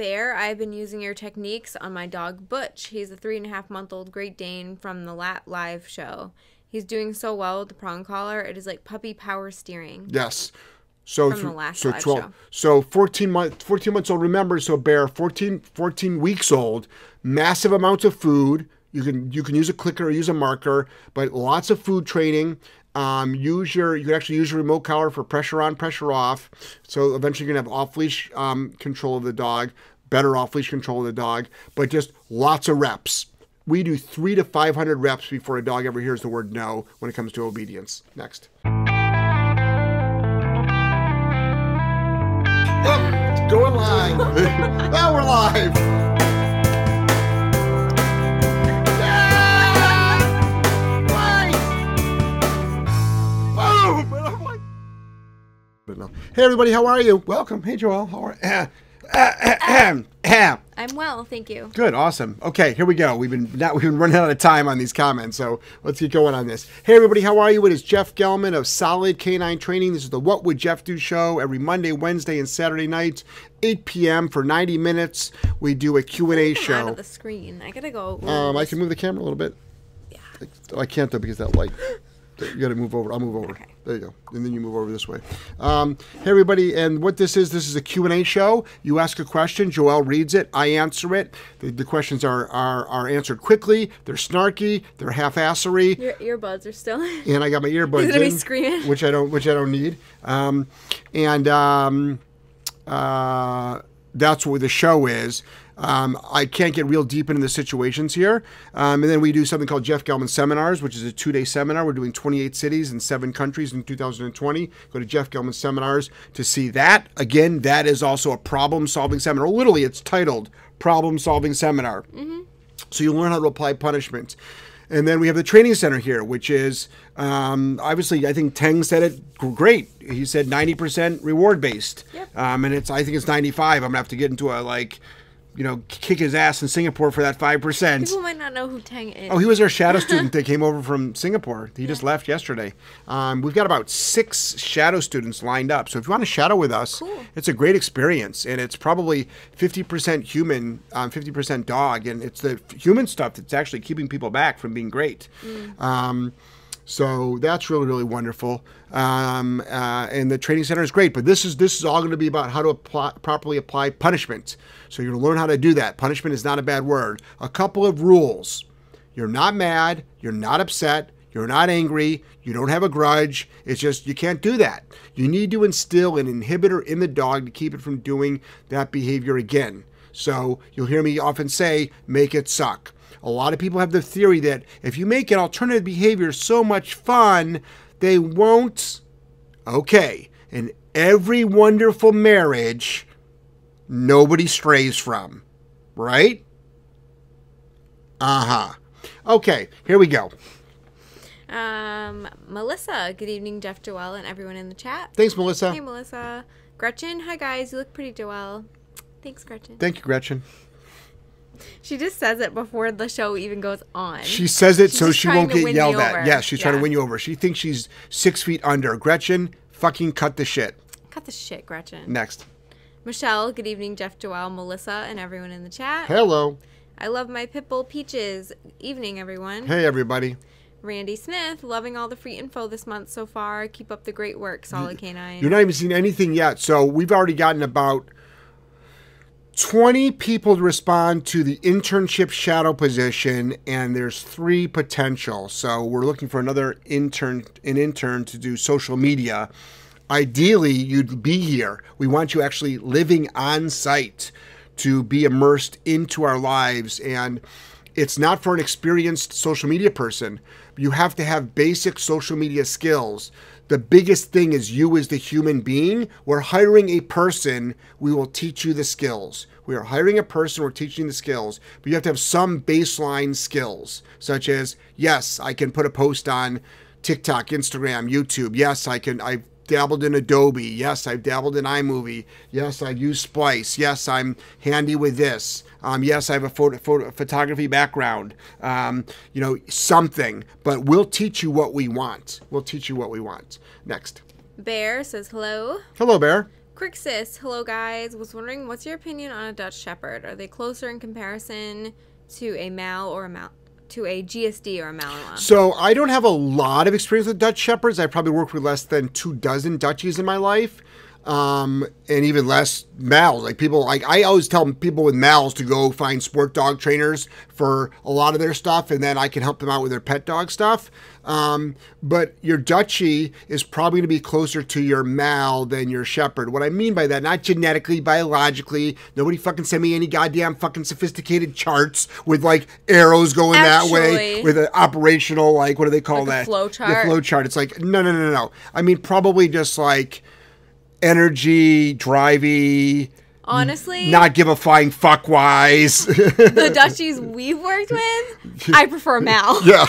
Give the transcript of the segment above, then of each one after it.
Bear, I've been using your techniques on my dog Butch. He's a three and a half month old Great Dane from the Lat Live show. He's doing so well with the prong collar. It is like puppy power steering. Yes. So, From the th- last so live show. so 14 months 14 months old remember so bear 14 14 weeks old massive amounts of food you can you can use a clicker or use a marker but lots of food training um, use your you can actually use your remote collar for pressure on pressure off so eventually you're gonna have off leash um, control of the dog better off leash control of the dog but just lots of reps we do three to 500 reps before a dog ever hears the word no when it comes to obedience next Oh, going live. now we're live. Boom! And I'm like- But no. Hey everybody, how are you? Welcome. Hey Joel, how are you? I'm well, thank you. Good, awesome. Okay, here we go. We've been now we've been running out of time on these comments, so let's get going on this. Hey everybody, how are you? It is Jeff Gellman of Solid Canine Training. This is the What Would Jeff Do show every Monday, Wednesday, and Saturday night, 8 p.m. for 90 minutes. We do a Q&A I'm out show. of the screen. I gotta go. Um, I can move the camera a little bit. Yeah. I can't though because that light. You got to move over. I'll move over. Okay. There you go. And then you move over this way. Um, hey everybody, and what this is, this is a Q&A show. You ask a question, Joel reads it, I answer it. The, the questions are, are are answered quickly. They're snarky. They're half-assery. Your earbuds are still. and I got my earbuds in, screaming. which I don't, which I don't need. Um, and um, uh, that's what the show is. Um, I can't get real deep into the situations here. Um, and then we do something called Jeff Gellman Seminars, which is a two-day seminar. We're doing 28 cities and seven countries in 2020. Go to Jeff Gellman Seminars to see that. Again, that is also a problem-solving seminar. Literally, it's titled Problem-Solving Seminar. So you learn how to apply punishment. And then we have the training center here, which is um, obviously I think Teng said it great. He said 90% reward based, Yep. um, and it's I think it's 95. I'm gonna have to get into a like, you know, kick his ass in Singapore for that five percent. People might not know who Tang is. Oh, he was our shadow student that came over from Singapore. He just left yesterday. Um, we've got about six shadow students lined up. So if you want to shadow with us, Cool. it's a great experience. And it's probably 50% human, um, 50% dog. And it's the human stuff that's actually keeping people back from being great. Um, so that's really, really wonderful. Um, uh, and the training center is great. But this is this is all going to be about how to apply, properly apply punishment. So you're going to learn how to do that. Punishment is not a bad word. A couple of rules. You're not mad. You're not upset. You're not angry. You don't have a grudge. It's just you can't do that. You need to instill an inhibitor in the dog to keep it from doing that behavior again. So you'll hear me often say, make it suck. A lot of people have the theory that if you make an alternative behavior so much fun, they won't. Okay. In every wonderful marriage, nobody strays from, right? Uh huh. Okay, here we go. Um, Melissa. Good evening, Jeff, Joelle, and everyone in the chat. Thanks, Melissa. Hey, Melissa. Gretchen. Hi, guys. You look pretty, Joelle. Thanks, Gretchen. Thank you, Gretchen. She just says it before the show even goes on. She says it She's so she won't get yelled at. Yes, she's trying to win you over. She thinks she's six feet under. Gretchen, fucking cut the shit. Cut the shit, Gretchen. Next. Michelle. Good evening, Jeff, Joelle, Melissa, and everyone in the chat. Hello. I love my Pitbull Peaches. Evening, everyone. Hey, everybody. Randy Smith, loving all the free info this month so far. Keep up the great work, Solid Canine. You're not even seeing anything yet. So we've already gotten about 20 people to respond to the internship shadow position, and there's three potential. So we're looking for another intern, an intern to do social media. Ideally, you'd be here. We want you actually living on site to be immersed into our lives. And it's not for an experienced social media person. You have to have basic social media skills. The biggest thing is you as the human being. We're hiring a person, we will teach you the skills. We are hiring a person, we're teaching the skills, but you have to have some baseline skills, such as yes, I can put a post on TikTok, Instagram, YouTube. Yes, I can I've dabbled in Adobe. Yes, I've dabbled in iMovie. Yes, I use Splice. Yes, I'm handy with this. Um, yes, I have a photo, photo photography background. Um, you know, something. But we'll teach you what we want. We'll teach you what we want. Next. Bear says hello. Hello, Bear. Quick sis, hello guys. Was wondering what's your opinion on a Dutch Shepherd? Are they closer in comparison to a Mal or a Mal to a GSD or a Malinois? So I don't have a lot of experience with Dutch Shepherds. I probably worked with less than two dozen Dutchies in my life. Um, and even less mals. Like people, like I always tell people with mals to go find sport dog trainers for a lot of their stuff, and then I can help them out with their pet dog stuff. Um, but your duchy is probably going to be closer to your mal than your Shepherd. What I mean by that, not genetically, biologically. Nobody fucking send me any goddamn fucking sophisticated charts with like arrows going that way with an operational like what do they call Like that? flow chart. The flow chart. It's like no, no, no, no, no. I mean probably just like energy, drivey, Honestly, not give a flying fuck wise. the duchies we've worked with, I prefer Mal. yeah.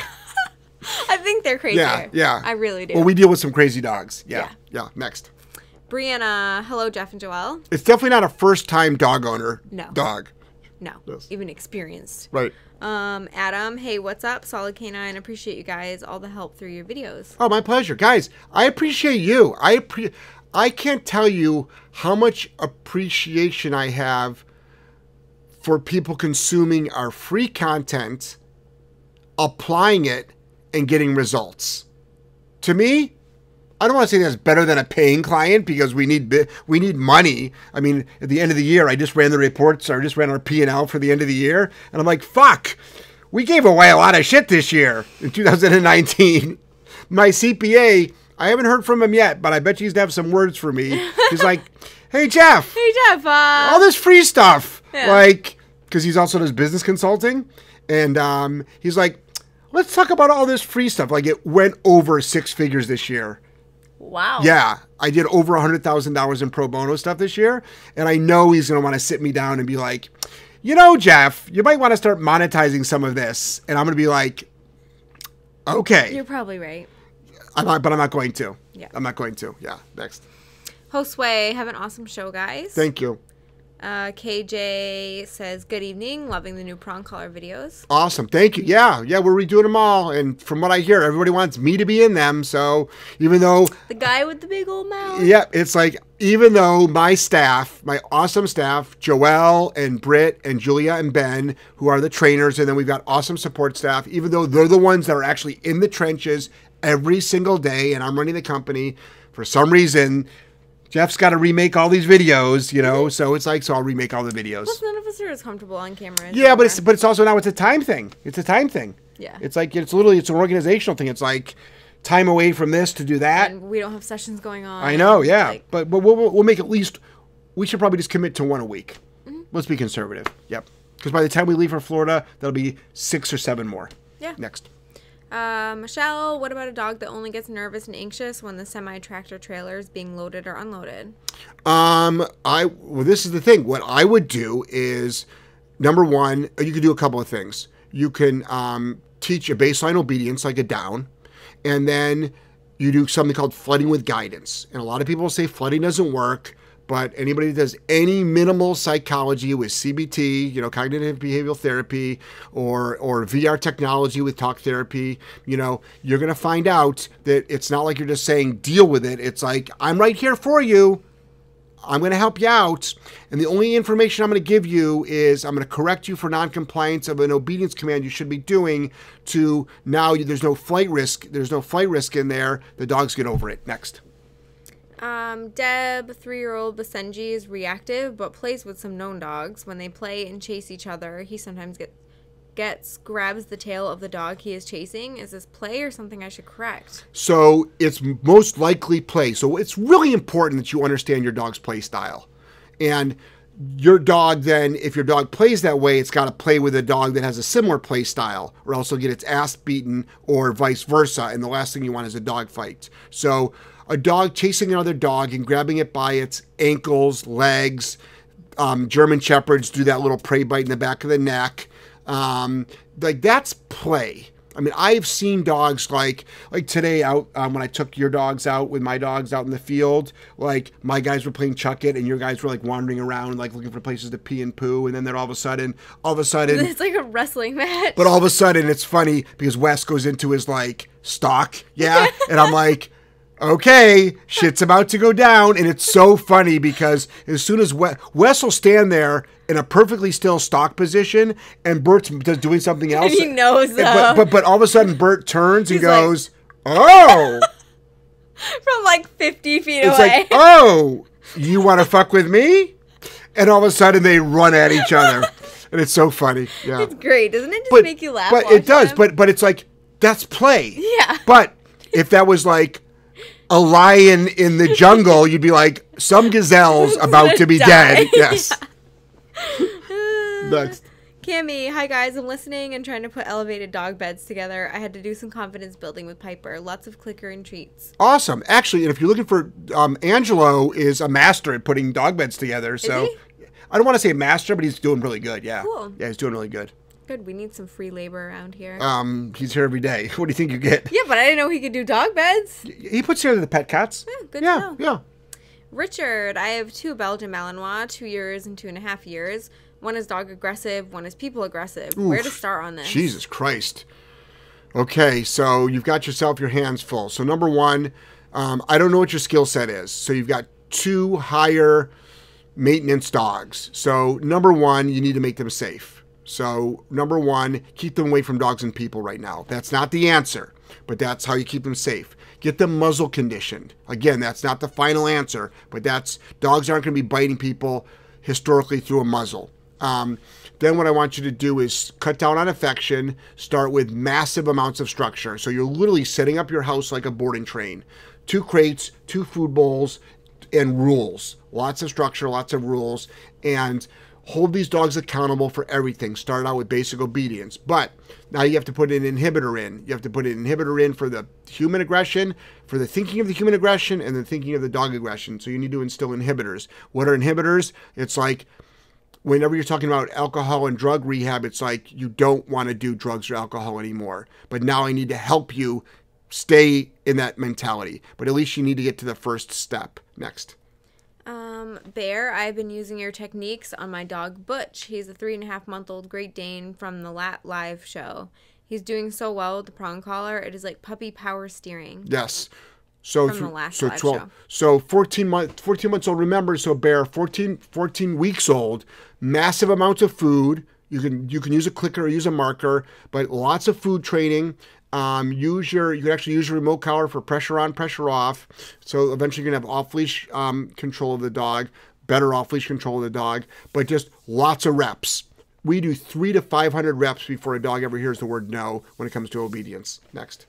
I think they're crazy. Yeah, yeah. I really do. Well, we deal with some crazy dogs. Yeah, Yeah. yeah. Next, Brianna, hello Jeff and Joelle. it's definitely not a first-time dog owner. No. dog. No, Yes. even experienced. Right. Um, Adam, hey, what's up? Solid Canine. Appreciate you guys all the help through your videos. Oh, my pleasure, guys. I appreciate you. I appre- I can't tell you how much appreciation I have for people consuming our free content, applying it, and getting results. To me, I don't want to say that's better than a paying client because we need we need money. I mean, at the end of the year, I just ran the reports. or I just ran our P and L for the end of the year, and I'm like, fuck, we gave away a lot of shit this year in 2019. My CPA, I haven't heard from him yet, but I bet he's gonna have some words for me. He's like, hey Jeff, Hey Jeff, uh, all this free stuff, Yeah. like, because he's also does business consulting, and um, he's like, let's talk about all this free stuff. Like, it went over six figures this year. wow. Yeah, I did over a hundred thousand dollars in pro bono stuff this year, and I know he's gonna want to sit me down and be like, you know, Jeff, you might want to start monetizing some of this, and I'm gonna be like, okay, You're probably right. I'm not, but I'm not going to. Yeah. I'm not going to. Yeah, next. Josue, have an awesome show, guys. Thank you. Uh, KJ says, Good evening. Loving the new prong collar videos. Awesome. Thank you. Yeah, yeah, we're redoing them all, and from what I hear, everybody wants me to be in them. So even though The guy with the big old mouth. Yeah, it's like even though my staff, my awesome staff, Joelle and Britt and Julia and Ben, who are the trainers, and then we've got awesome support staff, even though they're the ones that are actually in the trenches every single day, and I'm running the company, for some reason, Jeff's got to remake all these videos, you know, so it's like, so I'll remake all the videos. Plus, none of us are as comfortable on camera. as Yeah, but it's but it's also now it's a time thing. It's a time thing. Yeah. It's like it's literally it's an organizational thing. It's like time away from this to do that. And we don't have sessions going on. I know, yeah, Like, but but we'll, we'll we'll make at least. We should probably just commit to one a week. Mm-hmm. Let's be conservative. Yep. Because by the time we leave for Florida, that'll be six or seven more. Yeah. Next. Uh, Michelle, what about a dog that only gets nervous and anxious when the semi tractor trailer is being loaded or unloaded? Um, I well, this is the thing. What I would do is, number one, you could do a couple of things. You can um, teach a baseline obedience, like a down, and then you do something called flooding with guidance. And a lot of people say flooding doesn't work, but anybody that does any minimal psychology with CBT, you know, cognitive behavioral therapy, or or VR technology with talk therapy, you know, you're gonna find out that it's not like you're just saying deal with it. It's like I'm right here for you. I'm going to help you out. And the only information I'm going to give you is I'm going to correct you for noncompliance of an obedience command you should be doing to now there's no flight risk. There's no flight risk in there. The dogs get over it. Next. Um, Deb, three year old Basenji, is reactive but plays with some known dogs. When they play and chase each other, he sometimes get, gets grabs the tail of the dog he is chasing. Is this play or something I should correct? So it's most likely play. So it's really important that you understand your dog's play style. And your dog then, if your dog plays that way, it's got to play with a dog that has a similar play style, or else it'll get its ass beaten, or vice versa. And the last thing you want is a dog fight. So a dog chasing another dog and grabbing it by its ankles, legs. Um, German shepherds do that little prey bite in the back of the neck. Um, like that's play. I mean, I've seen dogs like like today out um, when I took your dogs out with my dogs out in the field. Like my guys were playing chuck it, and your guys were like wandering around, like looking for places to pee and poo. And then they're all of a sudden, all of a sudden, It's like a wrestling match. but all of a sudden, it's funny because Wes goes into his like stock, yeah, and I'm like, okay, shit's about to go down, and it's so funny because as soon as Wes, Wes will stand there in a perfectly still stock position, and Bert's just doing something else. he knows, But, but uh, but all of a sudden, Bert turns and He's like- goes, "Oh." From like 50 feet It's away. like, oh, you want to fuck with me? And all of a sudden they run at each other, and it's so funny. Yeah, it's great. Doesn't it just but make you laugh? but it does. them? But but it's like that's play. Yeah. But if that was like a lion in the jungle, you'd be like, some gazelle's about to be die. dead. Yes. Next. Cammy, hi guys. I'm listening and trying to put elevated dog beds together. I had to do some confidence building with Piper. Lots of clicker and treats. Awesome. Actually, and if you're looking for, um, Angelo is a master at putting dog beds together. So I don't want to say master, but he's doing really good. Yeah. Cool. Yeah, he's doing really good. Good. We need some free labor around here. Um, he's here every day. What do you think you get? yeah, but I didn't know he could do dog beds. He puts together the pet cats. Yeah, good to yeah, know. yeah. Richard, I have two Belgian Malinois, two years and two and a half years. One is dog aggressive, one is people aggressive. Where to start on this? Jesus Christ. Okay, so you've got yourself your hands full. So number one, um, I don't know what your skill set is. So you've got two higher maintenance dogs. So number one, you need to make them safe. So number one, keep them away from dogs and people right now. That's not the answer, but that's how you keep them safe. Get them muzzle conditioned. Again, that's not the final answer, but that's dogs aren't going to be biting people historically through a muzzle. Um, then what I want you to do is cut down on affection. Start with massive amounts of structure. So you're literally setting up your house like a boarding train. Two crates, two food bowls, and rules. Lots of structure, lots of rules, and hold these dogs accountable for everything. Start out with basic obedience, but now you have to put an inhibitor in. You have to put an inhibitor in for the human aggression, for the thinking of the human aggression, and the thinking of the dog aggression. So you need to instill inhibitors. What are inhibitors? It's like whenever you're talking about alcohol and drug rehab, it's like you don't want to do drugs or alcohol anymore. But now I need to help you stay in that mentality. But at least you need to get to the first step. Next. Um, Bear, I've been using your techniques on my dog Butch. He's a three and a half month old Great Dane from the Lat Live show. He's doing so well with the prong collar. It is like puppy power steering. Yes. So From the last so live 12 show. so 14 months 14 months old remember so bear 14 14 weeks old massive amounts of food you can you can use a clicker or use a marker but lots of food training um, use your you can actually use your remote collar for pressure on pressure off. So eventually you're gonna have off leash um, control of the dog better off leash control of the dog but just lots of reps. We do three to 500 reps before a dog ever hears the word no when it comes to obedience. Next.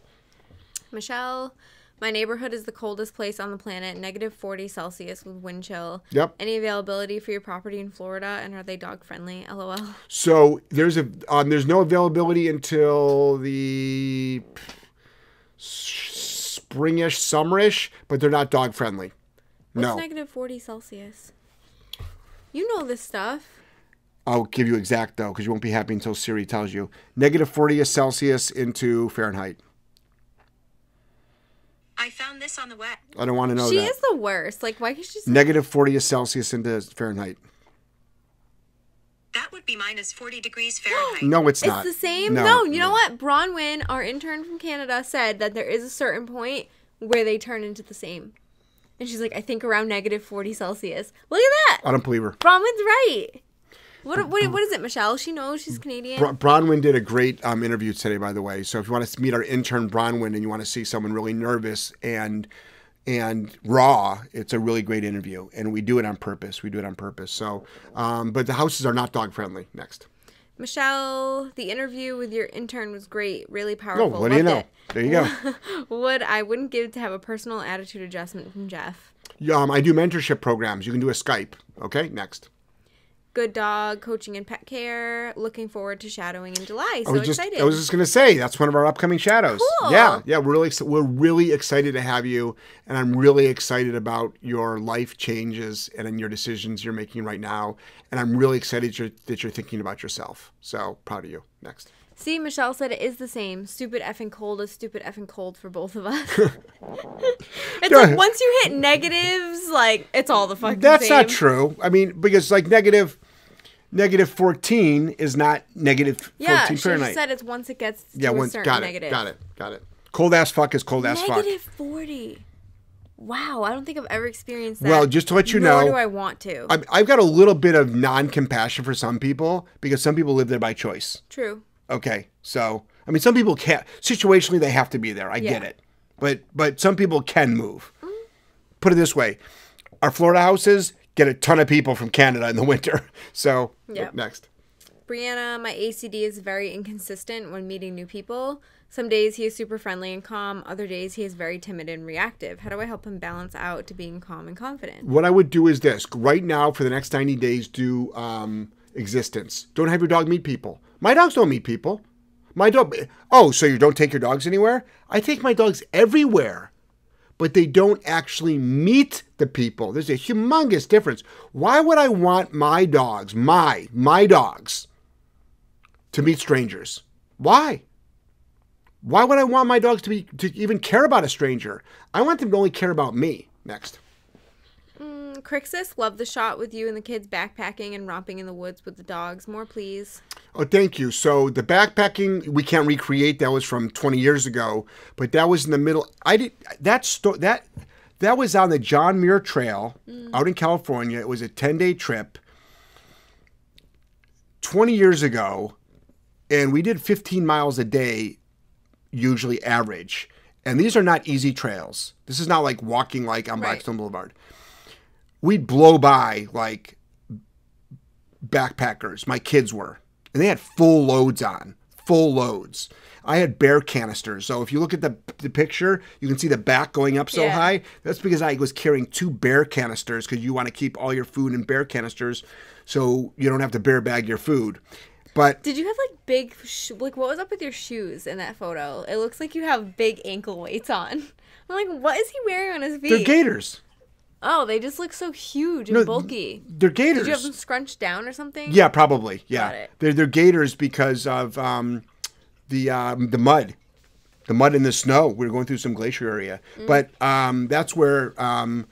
Michelle, my neighborhood is the coldest place on the planet, negative 40 Celsius with wind chill. Yep. Any availability for your property in Florida, and are they dog friendly? LOL. So there's a um, there's no availability until the springish, summerish, but they're not dog friendly. What's No, negative 40 Celsius? You know this stuff. I'll give you exact though, because you won't be happy until Siri tells you. Negative 40 Celsius into Fahrenheit. I found this on the web. I don't want to know she that. is the worst. Like, why can't she just. Negative 40 Celsius into Fahrenheit. That would be minus 40 degrees Fahrenheit. No, it's not. It's the same. No, you know what? Bronwyn, our intern from Canada, said that there is a certain point where they turn into the same. And she's like, I think around negative 40 Celsius. Look at that. I don't believe her. Bronwyn's right. What, what, what is it, Michelle? She knows she's Canadian. Br- Bronwyn did a great um, interview today, by the way. So if you want to meet our intern Bronwyn and you want to see someone really nervous and and raw, it's a really great interview, and we do it on purpose. We do it on purpose. So, um, but the houses are not dog friendly. Next. Michelle, the interview with your intern was great. Really powerful. Oh, what do you know? it. There you go. Would I wouldn't give to have a personal attitude adjustment from Jeff. um, I do mentorship programs. You can do a Skype. Okay. Next. Good dog coaching and pet care. Looking forward to shadowing in July. So just excited. I was just gonna say that's one of our upcoming shadows. Cool. Yeah, yeah, we're really we're really excited to have you, and I'm really excited about your life changes and your decisions you're making right now, and I'm really excited you're, that you're thinking about yourself. So proud of you. Next. See, Michelle said it is the same. Stupid effing cold is stupid effing cold for both of us. it's like once you hit negatives, like it's all the fucking That's same. not true. I mean, because like negative negative 14 is not negative 14 Yeah, she Fahrenheit. just said it's once it gets to yeah, a once certain got it, negative. got it, got it. Cold ass fuck is cold ass fuck. Negative 40. Wow, I don't think I've ever experienced that. Well, just to let you Nor know, do I want to. I'm, I've got a little bit of non-compassion for some people because some people live there by choice. True. Okay, so I mean, some people can't. Situationally, they have to be there. I get it, but but some people can move. Put it this way: our Florida houses get a ton of people from Canada in the winter. So Yeah. next. Brianna, my ACD is very inconsistent when meeting new people. Some days he is super friendly and calm, other days he is very timid and reactive. How do I help him balance out to being calm and confident? What I would do is this: right now, for the next ninety days, do um, existence. Don't have your dog meet people. My dogs don't meet people. My dog. Oh, so you don't take your dogs anywhere? I take my dogs everywhere, but they don't actually meet the people. There's a humongous difference. Why would I want my dogs, my my dogs, to meet strangers? Why? Why would I want my dogs to be to even care about a stranger? I want them to only care about me. Next. Crixus, love the shot with you and the kids backpacking and romping in the woods with the dogs. More, please. Oh, thank you. So the backpacking we can't recreate. That was from 20 years ago, but that was in the middle. I did that. Sto- that that was on the John Muir Trail mm. out in California. It was a 10 day trip. 20 years ago, and we did 15 miles a day, usually average. And these are not easy trails. This is not like walking like on Right. Blackstone Boulevard. We'd blow by like backpackers. My kids were, and they had full loads on, full loads. I had bear canisters. So if you look at the the picture, you can see the back going up so Yeah. high. That's because I was carrying two bear canisters because you want to keep all your food in bear canisters, so you don't have to bear bag your food. But Did you have like big, sh- like what was up with your shoes in that photo? It looks like you have big ankle weights on. I'm like, what is he wearing on his feet? they're gaiters. Oh, they just look so huge and No, bulky. They're gaiters. Did you have them scrunched down or something? Yeah, probably. Yeah, Got it. they're they're gaiters because of um, the um, the mud, the mud and the snow. We were going through some glacier area, Mm. but um, that's where um,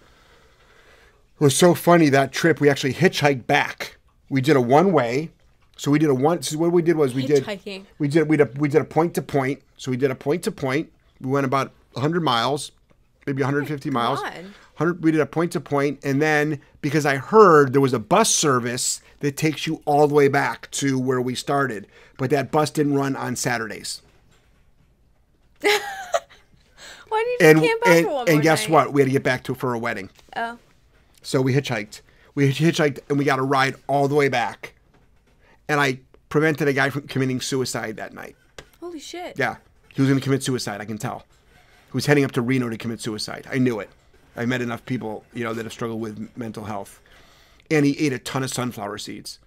it was so funny that trip. We actually hitchhiked back. We did a one way, so we did a one. So what we did was we did we did we did a, we did a point to point. So we did a point to point. We went about 100 miles, maybe 150 miles. God. 100, we did a point to point, and then because I heard there was a bus service that takes you all the way back to where we started, but that bus didn't run on Saturdays. Why did you And just camp out and, for one and guess night? what? We had to get back to for a wedding, Oh, so we hitchhiked. We hitchhiked, and we got a ride all the way back, and I prevented a guy from committing suicide that night. holy shit! Yeah, he was going to commit suicide. I can tell. He was heading up to Reno to commit suicide. I knew it. I met enough people, you know, that have struggled with mental health, and he ate a ton of sunflower seeds.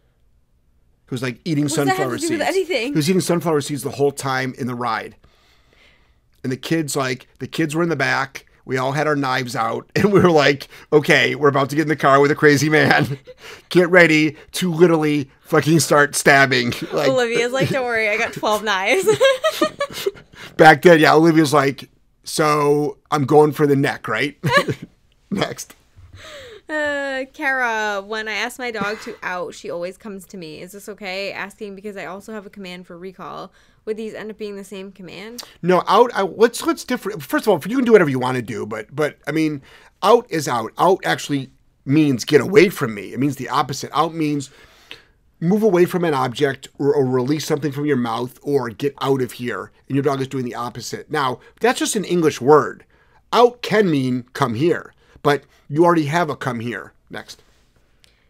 He was like eating does that have sunflower seeds. with anything? He was eating sunflower seeds the whole time in the ride. And the kids, like, the kids were in the back. We all had our knives out, and we were like, okay, we're about to get in the car with a crazy man. Get ready to literally fucking start stabbing. Like, Olivia's like, don't worry, I got twelve knives. back then, yeah, Olivia's like, so I'm going for the neck, right? Next. Uh, Kara, when I ask my dog to out, she always comes to me. Is this okay? Asking because I also have a command for recall. Would these end up being the same command? No, out. I, what's what's different? First of all, you can do whatever you want to do, but but I mean, out is out. Out actually means get away from me. It means the opposite. Out means move away from an object or, or release something from your mouth or get out of here. And your dog is doing the opposite. Now, that's just an English word. Out can mean come here, but you already have a come here. Next.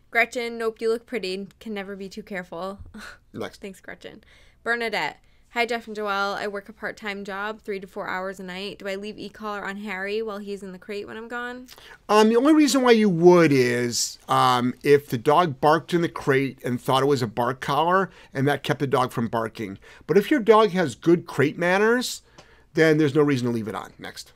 Gretchen, nope, you look pretty. Can never be too careful. Next. Thanks, Gretchen. Bernadette. Hi, Jeff and Joelle. I work a part time job, three to four hours a night. Do I leave e collar on Harry while he's in the crate when I'm gone? Um, the only reason why you would is um, if the dog barked in the crate and thought it was a bark collar, and that kept the dog from barking. But if your dog has good crate manners, then there's no reason to leave it on. Next.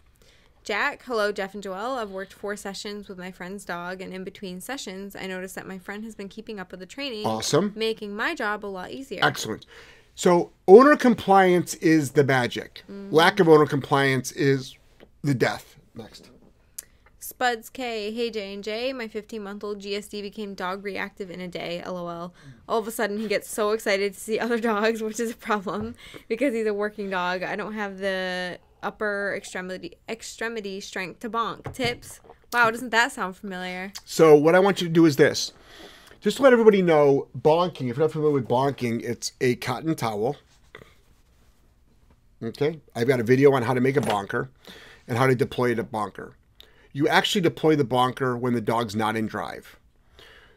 Jack, hello, Jeff and Joelle. I've worked four sessions with my friend's dog, and in between sessions, I noticed that my friend has been keeping up with the training, Awesome. making my job a lot easier. Excellent. So owner compliance is the magic. Mm. Lack of owner compliance is the death. Next. Spuds K, hey J and J, my 15 month old GSD became dog reactive in a day. LOL. All of a sudden, he gets so excited to see other dogs, which is a problem because he's a working dog. I don't have the upper extremity extremity strength to bonk. Tips. Wow, doesn't that sound familiar? So what I want you to do is this. Just to let everybody know, bonking, if you're not familiar with bonking, it's a cotton towel. Okay. I've got a video on how to make a bonker and how to deploy a bonker. You actually deploy the bonker when the dog's not in drive.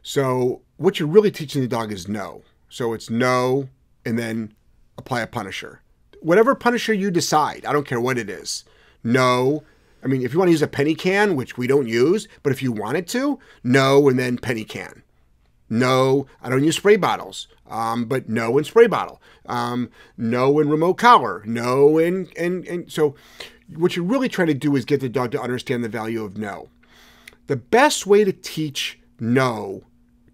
So what you're really teaching the dog is no. So it's no and then apply a punisher. Whatever punisher you decide, I don't care what it is. No. I mean, if you want to use a penny can, which we don't use, but if you wanted to, no and then penny can. No, I don't use spray bottles, um, but no in spray bottle. Um, no in remote collar. No in, and, and so what you're really trying to do is get the dog to understand the value of no. The best way to teach no,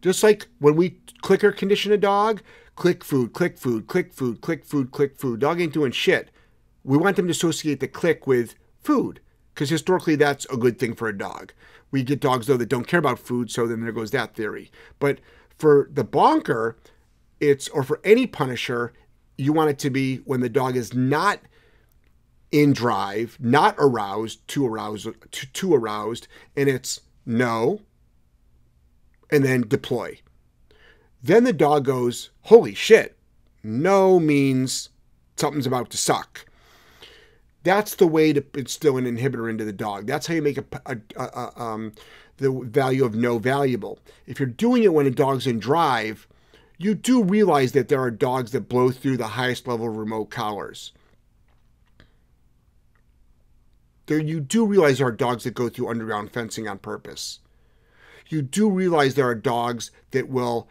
just like when we clicker condition a dog, click food, click food, click food, click food, click food. Dog ain't doing shit. We want them to associate the click with food because historically that's a good thing for a dog. We get dogs though that don't care about food, so then there goes that theory. But for the bonker, it's or for any punisher, you want it to be when the dog is not in drive, not aroused, too aroused, too, too aroused, and it's no, and then deploy. Then the dog goes, holy shit, no means something's about to suck. That's the way to instill an inhibitor into the dog. That's how you make a, a, a, um, the value of no valuable. If you're doing it when a dog's in drive, you do realize that there are dogs that blow through the highest level remote collars. There, you do realize there are dogs that go through underground fencing on purpose. You do realize there are dogs that will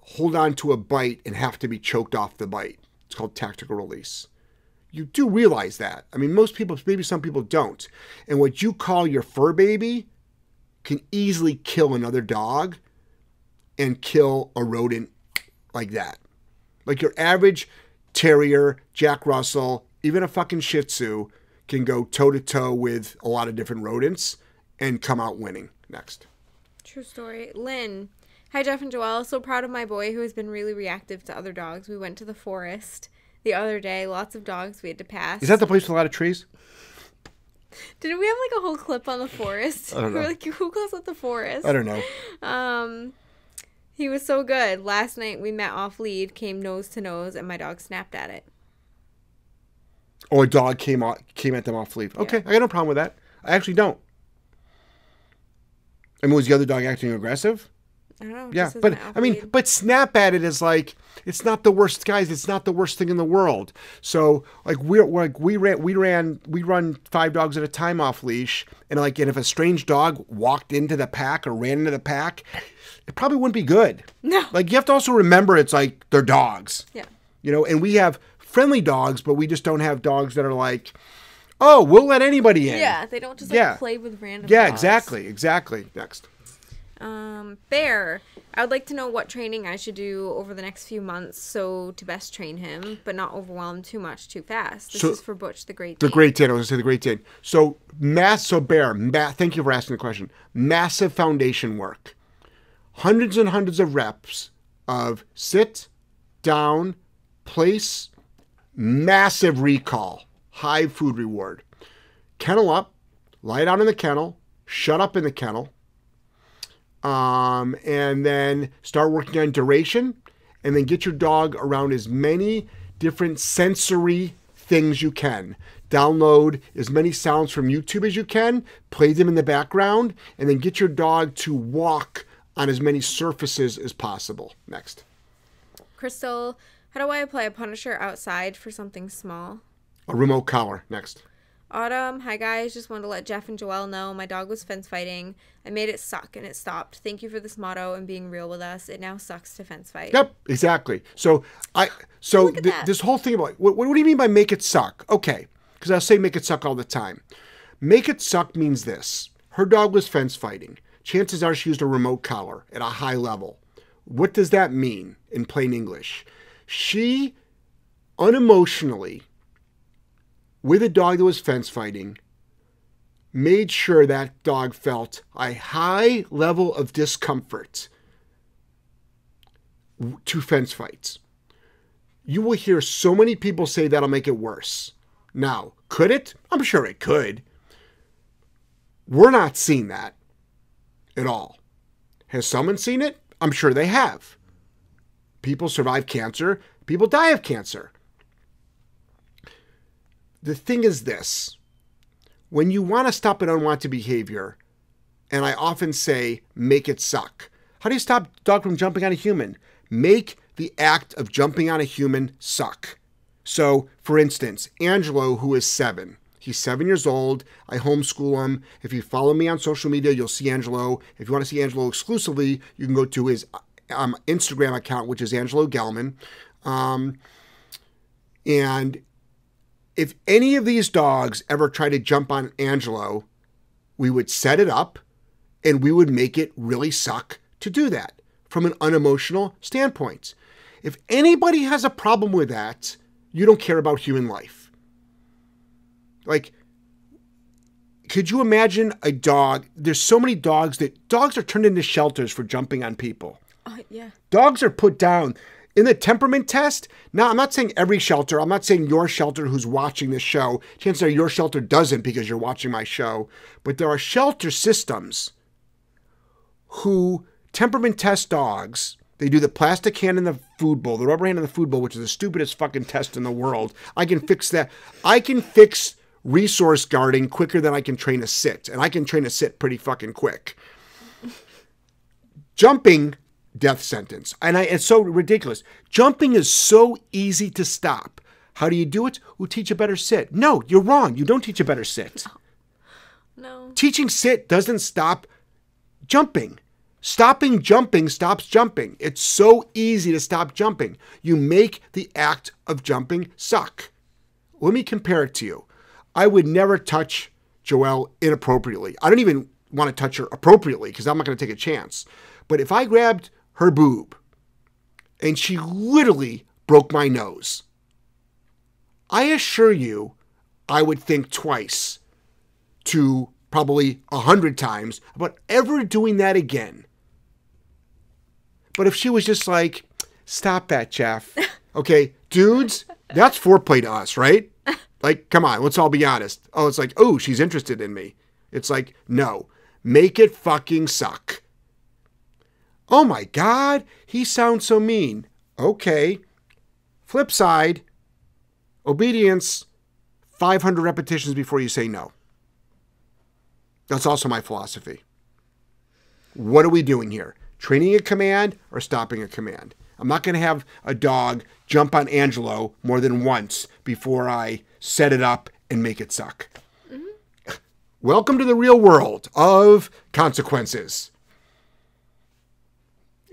hold on to a bite and have to be choked off the bite. It's called tactical release. You do realize that. I mean, most people, maybe some people don't. And what you call your fur baby can easily kill another dog and kill a rodent like that. Like your average terrier, Jack Russell, even a fucking Shih Tzu can go toe to toe with a lot of different rodents and come out winning. Next. True story. Lynn. Hi, Jeff and Joelle. So proud of my boy who has been really reactive to other dogs. We went to the forest the other day. Lots of dogs we had to pass. Is that the place with a lot of trees? Didn't we have like a whole clip on the forest? I don't know. We're like, who calls it the forest? I don't know. Um, he was so good. Last night we met off lead, came nose to nose, and my dog snapped at it. Or Oh, a dog came off, came at them off lead. Okay, I got no problem with that. I actually don't. I mean, was the other dog acting aggressive? I don't know. Yeah, but I mean, but snap at it is like it's not the worst, guys. It's not the worst thing in the world. So like we're we're like we ran we ran we run five dogs at a time off leash, and like and if a strange dog walked into the pack or ran into the pack, it probably wouldn't be good. No. Like you have to also remember it's like they're dogs. yeah. You know, and we have friendly dogs, but we just don't have dogs that are like, oh, we'll let anybody in. Yeah, they don't just like Yeah. play with random. Yeah, dogs. exactly, exactly. Next. Um, Bear, I would like to know what training I should do over the next few months so to best train him, but not overwhelm too much too fast. This So- is for Butch the Great. The Dane. Great Dane. I was gonna say the Great Dane. So mass. So bear. Ma- thank you for asking the question. Massive foundation work. Hundreds and hundreds of reps of sit, down, place, massive recall, high food reward. Kennel up, lie down in the kennel, shut up in the kennel, um, and then start working on duration, and then get your dog around as many different sensory things you can. Download as many sounds from YouTube as you can, play them in the background, and then get your dog to walk on as many surfaces as possible. Next. Crystal, how do I apply a Punisher outside for something small? A remote collar. Next. Autumn, hi guys. Just wanted to let Jeff and Joelle know my dog was fence fighting. I made it suck and it stopped. Thank you for this motto and being real with us. It now sucks to fence fight. Yep, exactly. So I so th- this whole thing about what, what do you mean by make it suck? Okay, because I say make it suck all the time. Make it suck means this: her dog was fence fighting. Chances are she used a remote collar at a high level. What does that mean in plain English? She unemotionally, with a dog that was fence fighting, made sure that dog felt a high level of discomfort to fence fights. You will hear so many people say that'll make it worse. Now, Could it? I'm sure it could. We're not seeing that at all. Has someone seen it? I'm sure they have. People survive cancer, people die of cancer. The thing is this when you want to stop an unwanted behavior, and I often say, make it suck. How do you stop a dog from jumping on a human? Make the act of jumping on a human suck. So, for instance, Angelo, who is seven, he's seven years old. I homeschool him. If you follow me on social media, you'll see Angelo. If you want to see Angelo exclusively, you can go to his um, Instagram account, which is Angelo Gellman. Um, and if any of these dogs ever try to jump on Angelo, we would set it up and we would make it really suck to do that from an unemotional standpoint. If anybody has a problem with that, you don't care about human life. Like, could you imagine a dog? There's so many dogs that dogs are turned into shelters for jumping on people. Uh, yeah. Dogs are put down in the temperament test. Now, I'm not saying every shelter. I'm not saying your shelter who's watching this show. Chances are your shelter doesn't because you're watching my show. But there are shelter systems who temperament test dogs. They do the plastic hand in the food bowl, the rubber hand in the food bowl, which is the stupidest fucking test in the world. I can fix that. I can fix resource guarding quicker than I can train a sit, and I can train a sit pretty fucking quick. Jumping, death sentence. And I, it's so ridiculous. Jumping is so easy to stop. How do you do it? We'll teach a better sit. No, you're wrong. You don't teach a better sit. No. Teaching sit doesn't stop jumping. Stopping jumping stops jumping. It's so easy to stop jumping. You make the act of jumping suck. Let me compare it to you. I would never touch Joelle inappropriately. I don't even want to touch her appropriately because I'm not going to take a chance. But if I grabbed her boob and she literally broke my nose, I assure you, I would think twice to probably a hundred times about ever doing that again. But if she was just like, stop that, Jeff. Okay, dudes, that's foreplay to us, right? Like, come on, let's all be honest. Oh, it's like, oh, she's interested in me. It's like, no, make it fucking suck. Oh my God, he sounds so mean. Okay. Flip side, obedience, 500 repetitions before you say no. That's also my philosophy. What are we doing here? Training a command or stopping a command? I'm not going to have a dog jump on Angelo more than once before I set it up and make it suck. Mm-hmm. Welcome to the real world of consequences.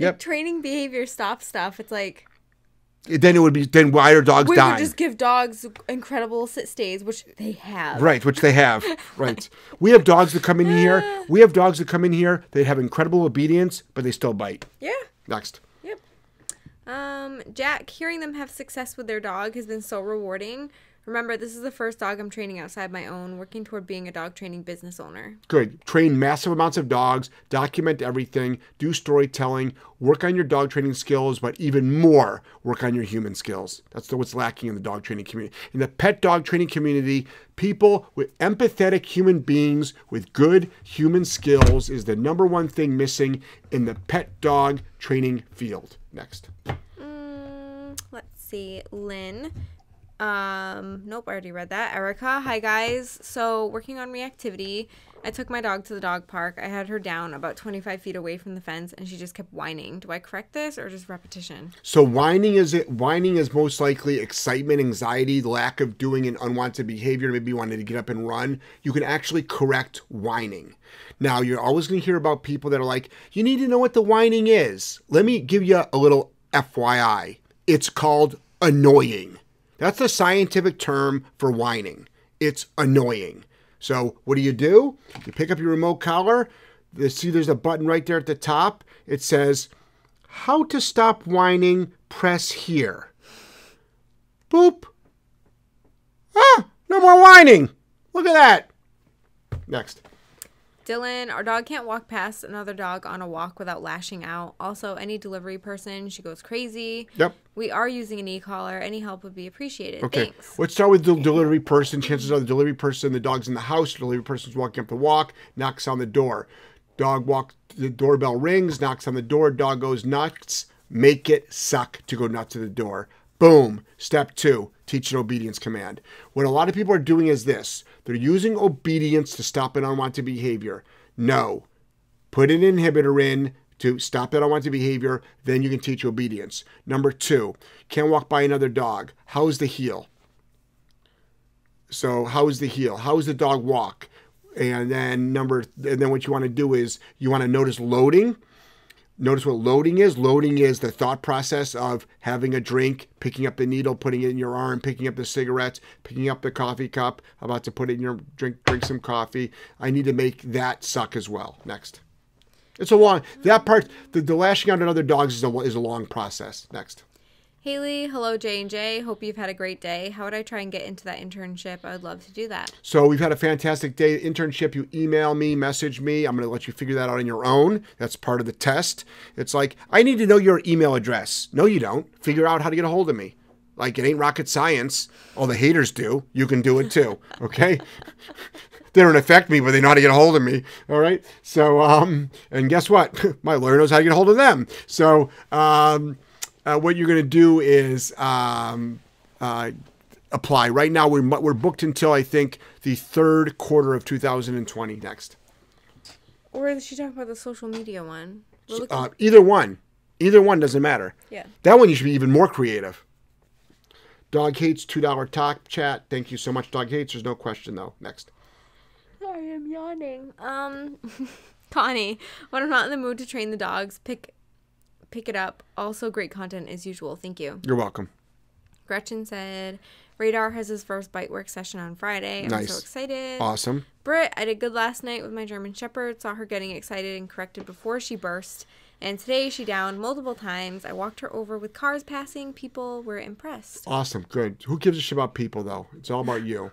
Yep. Training behavior stop stuff. It's like Then it would be then why are dogs we dying? would just give dogs incredible sit stays, which they have. Right, which they have. Right. We have dogs that come in here. We have dogs that come in here. They have incredible obedience, but they still bite. Yeah. Next. Yep. Um, Jack, hearing them have success with their dog has been so rewarding. Remember, this is the first dog I'm training outside my own, working toward being a dog training business owner. Good. Train massive amounts of dogs, document everything, do storytelling, work on your dog training skills, but even more, work on your human skills. That's what's lacking in the dog training community. In the pet dog training community, people with empathetic human beings with good human skills is the number one thing missing in the pet dog training field. Next. Mm, let's see. Lynn. Um, nope, I already read that. Erica, hi guys. So, working on reactivity, I took my dog to the dog park. I had her down about 25 feet away from the fence and she just kept whining. Do I correct this or just repetition? So whining is it whining is most likely excitement, anxiety, lack of doing an unwanted behavior, maybe you wanted to get up and run. You can actually correct whining. Now you're always going to hear about people that are like, you need to know what the whining is. Let me give you a little FYI. It's called annoying. That's the scientific term for whining. It's annoying. So what do you do? You pick up your remote collar. You see there's a button right there at the top. It says, how to stop whining, press here. Boop. Ah, no more whining. Look at that. Next. Dylan, our dog can't walk past another dog on a walk without lashing out. Also, any delivery person, she goes crazy. Yep. We are using an e-collar. Any help would be appreciated. Okay. Thanks. Let's start with the delivery person. Chances are the delivery person, the dog's in the house, the delivery person's walking up the walk, knocks on the door. Dog walks, the doorbell rings, knocks on the door, dog goes nuts. Make it suck to go nuts to the door. Boom. Step two, teach an obedience command. What a lot of people are doing is this. They're using obedience to stop an unwanted behavior. No. Put an inhibitor in to stop that unwanted behavior, then you can teach obedience. Number two, can't walk by another dog. How's the heel? So how's the heel? How's the dog walk? And then number, and then what you want to do is you want to notice loading. Notice what loading is. Loading is the thought process of having a drink, picking up the needle, putting it in your arm, picking up the cigarettes, picking up the coffee cup, about to put it in your drink, drink some coffee. I need to make that suck as well. Next. It's a long, that part, the, the lashing out at other dogs is a, is a long process. Next. Haley, hello J and J. Hope you've had a great day. How would I try and get into that internship? I would love to do that. So we've had a fantastic day internship. You email me, message me. I'm going to let you figure that out on your own. That's part of the test. It's like I need to know your email address. No, you don't. Figure out how to get a hold of me. Like it ain't rocket science. All the haters do. You can do it too. Okay. they don't affect me, but they know how to get a hold of me. All right. So, um, and guess what? My lawyer knows how to get a hold of them. So, um, uh, what you're going to do is um, uh, apply. Right now, we're, we're booked until I think the third quarter of 2020 next. Or is she talking about the social media one? Looking- Uh, either one. Either one doesn't matter. yeah. That one you should be even more creative. Dog hates $2 top chat. Thank you so much, Dog hates. There's no question, though. Next. Sorry, I'm yawning. Um, Connie, when I'm not in the mood to train the dogs, pick pick it up. Also, great content as usual. Thank you. You're welcome. Gretchen said, Radar has his first bite work session on Friday. I'm Nice. so excited. Awesome. Britt, I did good last night with my German Shepherd. Saw her getting excited and corrected before she burst. And today she downed multiple times. I walked her over with cars passing. People were impressed. Awesome. Good. Who gives a shit about people, though? It's all about you.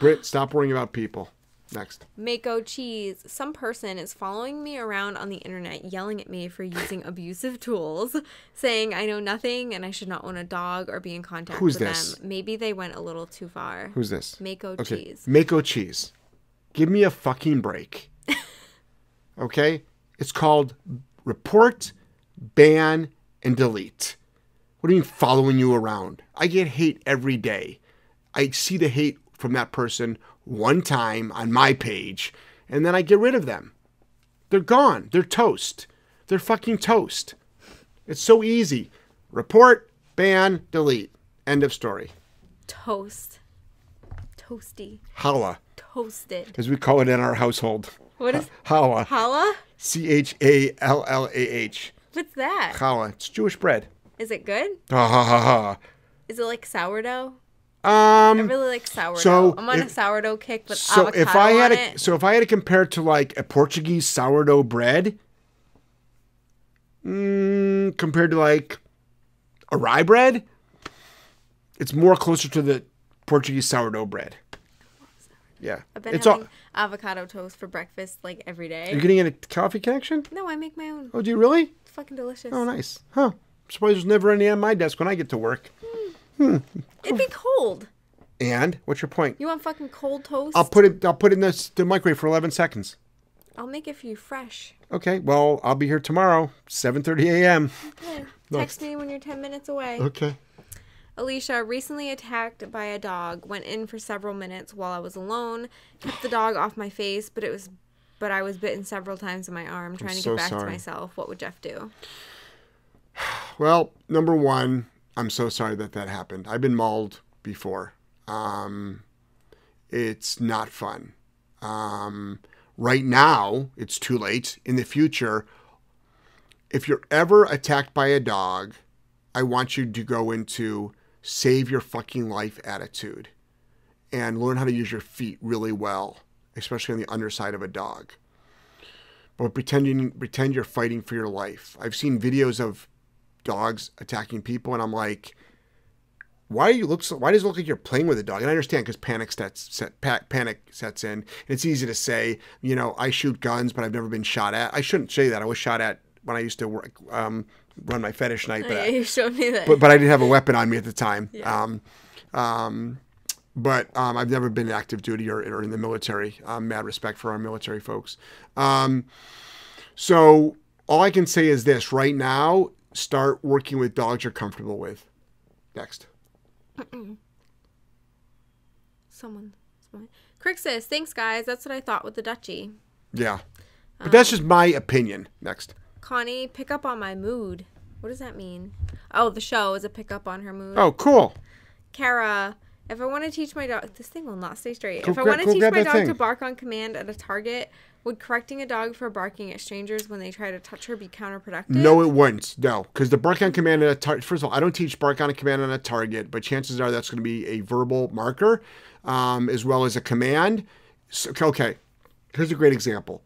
Britt, stop worrying about people. Next. Mako cheese. Some person is following me around on the internet yelling at me for using abusive tools, saying I know nothing and I should not own a dog or be in contact Who's with this? them. Maybe they went a little too far. Who's this? Mako Okay. cheese. Mako cheese. Give me a fucking break. okay? It's called report, ban, and delete. What do you mean following you around? I get hate every day. I see the hate from that person one time on my page, and then I get rid of them. They're gone. They're toast. They're fucking toast. It's so easy. Report, ban, delete. End of story. Toast. Toasty. Challah, Toasted. as we call it in our household. What is Challah. challah? C H A L L A H. What's that? Challah. It's Jewish bread. Is it good? Ha ha ha Is it like sourdough? Ha. I Um. really like sourdough. so I'm on a sourdough kick with So if I had to, it. so if I had to compare it to like a Portuguese sourdough bread, mm, compared to like a rye bread, it's more closer to the Portuguese sourdough bread. Yeah, I've been it's all. having avocado toast for breakfast like every day. You're getting in a coffee connection? No, I make my own. Oh, do you really? It's fucking delicious. Oh, nice. Huh. I Surprised there's never any on my desk when I get to work. It'd be cold. And what's your point? You want fucking cold toast? I'll put it. I'll put it in the, the microwave for 11 seconds. I'll make it for you fresh. Okay. Well, I'll be here tomorrow, 7:30 a.m. Okay. Text me when you're 10 minutes away. Okay. Alicia, recently attacked by a dog, went in for several minutes while I was alone, kept the dog off my face, but it was but I was bitten several times in my arm trying to so get back sorry. to myself. What would Jeff do? Well, number one, I'm so sorry that that happened. I've been mauled before. Um, it's not fun. Um, right now, it's too late. In the future, if you're ever attacked by a dog, I want you to go into save your fucking life attitude and learn how to use your feet really well, especially on the underside of a dog. But pretend you pretend you're fighting for your life. I've seen videos of dogs attacking people, and I'm like, why do you look so, why does it look like you're playing with a dog? And I understand because panic sets set, pa- panic sets in. It's easy to say, you know, I shoot guns, but I've never been shot at. I shouldn't say that. I was shot at when I used to work, um, run my fetish night, but, Yeah, you showed me that. but but I didn't have a weapon on me at the time. Yeah. Um, um, but um, I've never been active duty or, or in the military. Um, mad respect for our military folks. Um, so all I can say is this: right now, start working with dogs you're comfortable with. Next. someone, someone. says thanks guys. That's what I thought with the Dutchie. Yeah. But that's um, just my opinion. Next. Connie, pick up on my mood. What does that mean? Oh, the show is a pick up on her mood. Oh, cool. Kara, if I want to teach my dog, this thing will not stay straight. Go if I want to teach my dog to bark on command at a target, would correcting a dog for barking at strangers when they try to touch her be counterproductive? No, it wouldn't. No, because the bark on command at a target. First of all, I don't teach bark on a command on a target, but chances are that's going to be a verbal marker, um, as well as a command. So, okay, here's a great example.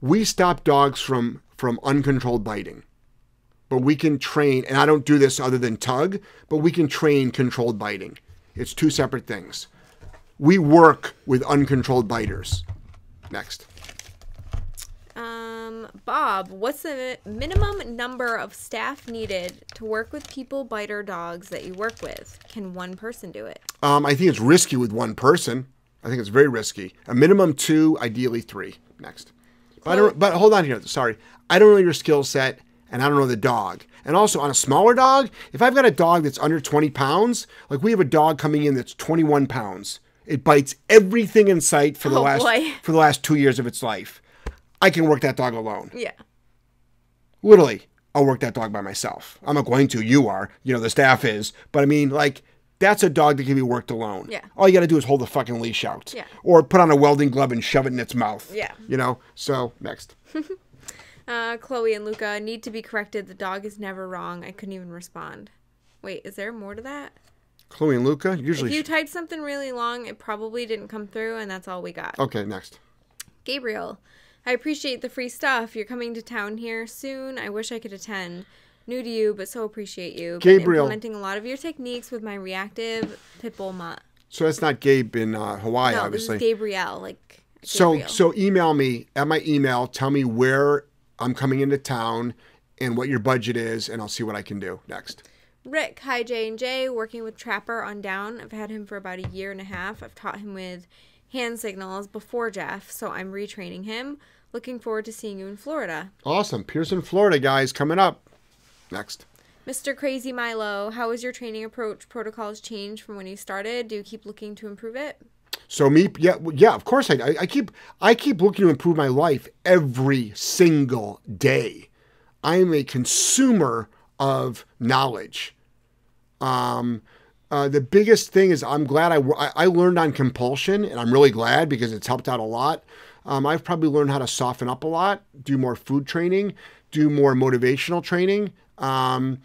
We stop dogs from from uncontrolled biting, but we can train. And I don't do this other than tug, but we can train controlled biting. It's two separate things. We work with uncontrolled biters. Next. Bob, what's the minimum number of staff needed to work with people biter dogs that you work with? Can one person do it? Um, I think it's risky with one person. I think it's very risky. A minimum two, ideally three. Next. But, I don't, but hold on here. Sorry. I don't know your skill set and I don't know the dog. And also on a smaller dog, if I've got a dog that's under 20 pounds, like we have a dog coming in that's 21 pounds, it bites everything in sight for the Oh, last boy. for the last two years of its life. I can work that dog alone. Yeah. Literally, I'll work that dog by myself. I'm not going to. You are. You know, the staff is. But I mean, like, that's a dog that can be worked alone. Yeah. All you got to do is hold the fucking leash out. Yeah. Or put on a welding glove and shove it in its mouth. Yeah. You know? So, next. Uh, Chloe and Luca need to be corrected. The dog is never wrong. I couldn't even respond. Wait, is there more to that? Chloe and Luca, usually. If you typed something really long, it probably didn't come through, and that's all we got. okay, next. Gabriel, I appreciate the free stuff. You're coming to town here soon. I wish I could attend. New to you, but so appreciate you. Been Gabriel. implementing a lot of your techniques with my reactive pit bull mutt. So, that's not Gabe in uh, Hawaii, No, obviously. this is Gabrielle. Like So so email me at my email. Tell me where I'm coming into town and what your budget is, and I'll see what I can do next. Rick, hi J and J, working with Trapper on down. I've had him for about a year and a half. I've taught him with hand signals before Jeff, so I'm retraining him. Looking forward to seeing you in Florida. Awesome, Pearson, Florida, guys, coming up. Next. Mr. Crazy Milo, how has your training approach protocols changed from when you started? Do you keep looking to improve it? So me, yeah, yeah, of course I, I, I keep, I keep looking to improve my life every single day. I am a consumer of knowledge. Um, uh, the biggest thing is I'm glad I, I learned on compulsion, and I'm really glad because it's helped out a lot. Um, I've probably learned how to soften up a lot, do more food training, do more motivational training. Um,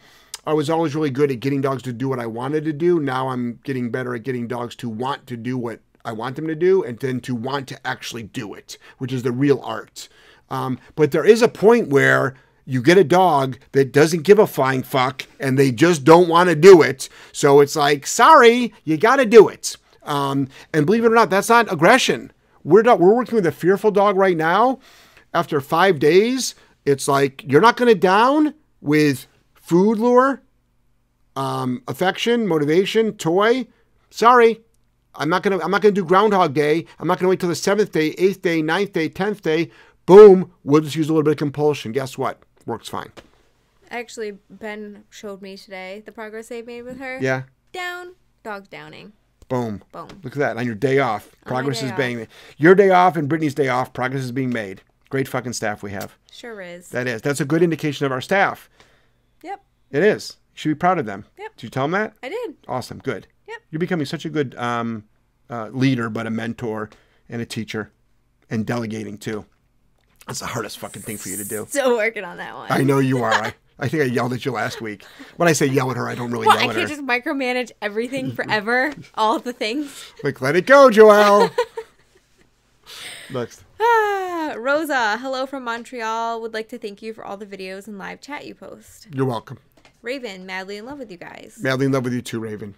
I was always really good at getting dogs to do what I wanted to do. Now I'm getting better at getting dogs to want to do what I want them to do and then to want to actually do it, which is the real art. Um, but there is a point where you get a dog that doesn't give a flying fuck and they just don't want to do it. So it's like, sorry, you got to do it. Um, and believe it or not, that's not aggression. We're not, we're working with a fearful dog right now. After five days, it's like you're not going to down with food lure, um, affection, motivation, toy. Sorry, I'm not gonna I'm not gonna do Groundhog Day. I'm not gonna wait till the seventh day, eighth day, ninth day, tenth day. Boom, we'll just use a little bit of compulsion. Guess what? Works fine. Actually, Ben showed me today the progress they've made with her. Yeah. Down, dog's downing. Boom. Boom. Look at that. On your day off, progress day is off. being your day off and Brittany's day off. Progress is being made. Great fucking staff we have. Sure is. That is. That's a good indication of our staff. yep, It is. You should be proud of them. Yep. Did you tell them that? I did. Awesome. Good. Yep. You're becoming such a good um, uh, leader, but a mentor and a teacher, and delegating too. That's the hardest fucking thing for you to do. Still working on that one. I know you are. I, I think I yelled at you last week. When I say yell at her, I don't really Well, I yell at her. can't just micromanage everything forever. all the things. Like, let it go, Joelle. Next. Ah, Rosa, hello from Montreal. Would like to thank you for all the videos and live chat you post. You're welcome. Raven, madly in love with you guys. Madly in love with you too, Raven.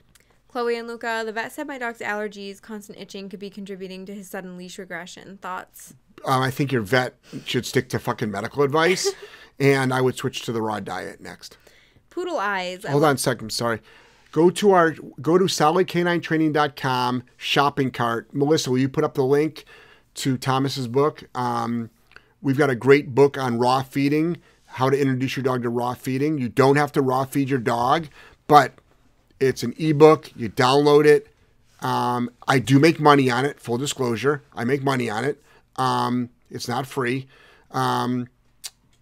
Chloe and Luca, the vet said my dog's allergies, constant itching could be contributing to his sudden leash regression. Thoughts? Um, I think your vet should stick to fucking medical advice, and I would switch to the raw diet next. Poodle eyes. Hold on a second. Sorry. Go to our go to solidk9training.com shopping cart. Melissa, will you put up the link to Thomas's book? Um, we've got a great book on raw feeding, how to introduce your dog to raw feeding. You don't have to raw feed your dog, but it's an ebook. You download it. Um, I do make money on it. Full disclosure, I make money on it. Um, it's not free. Um,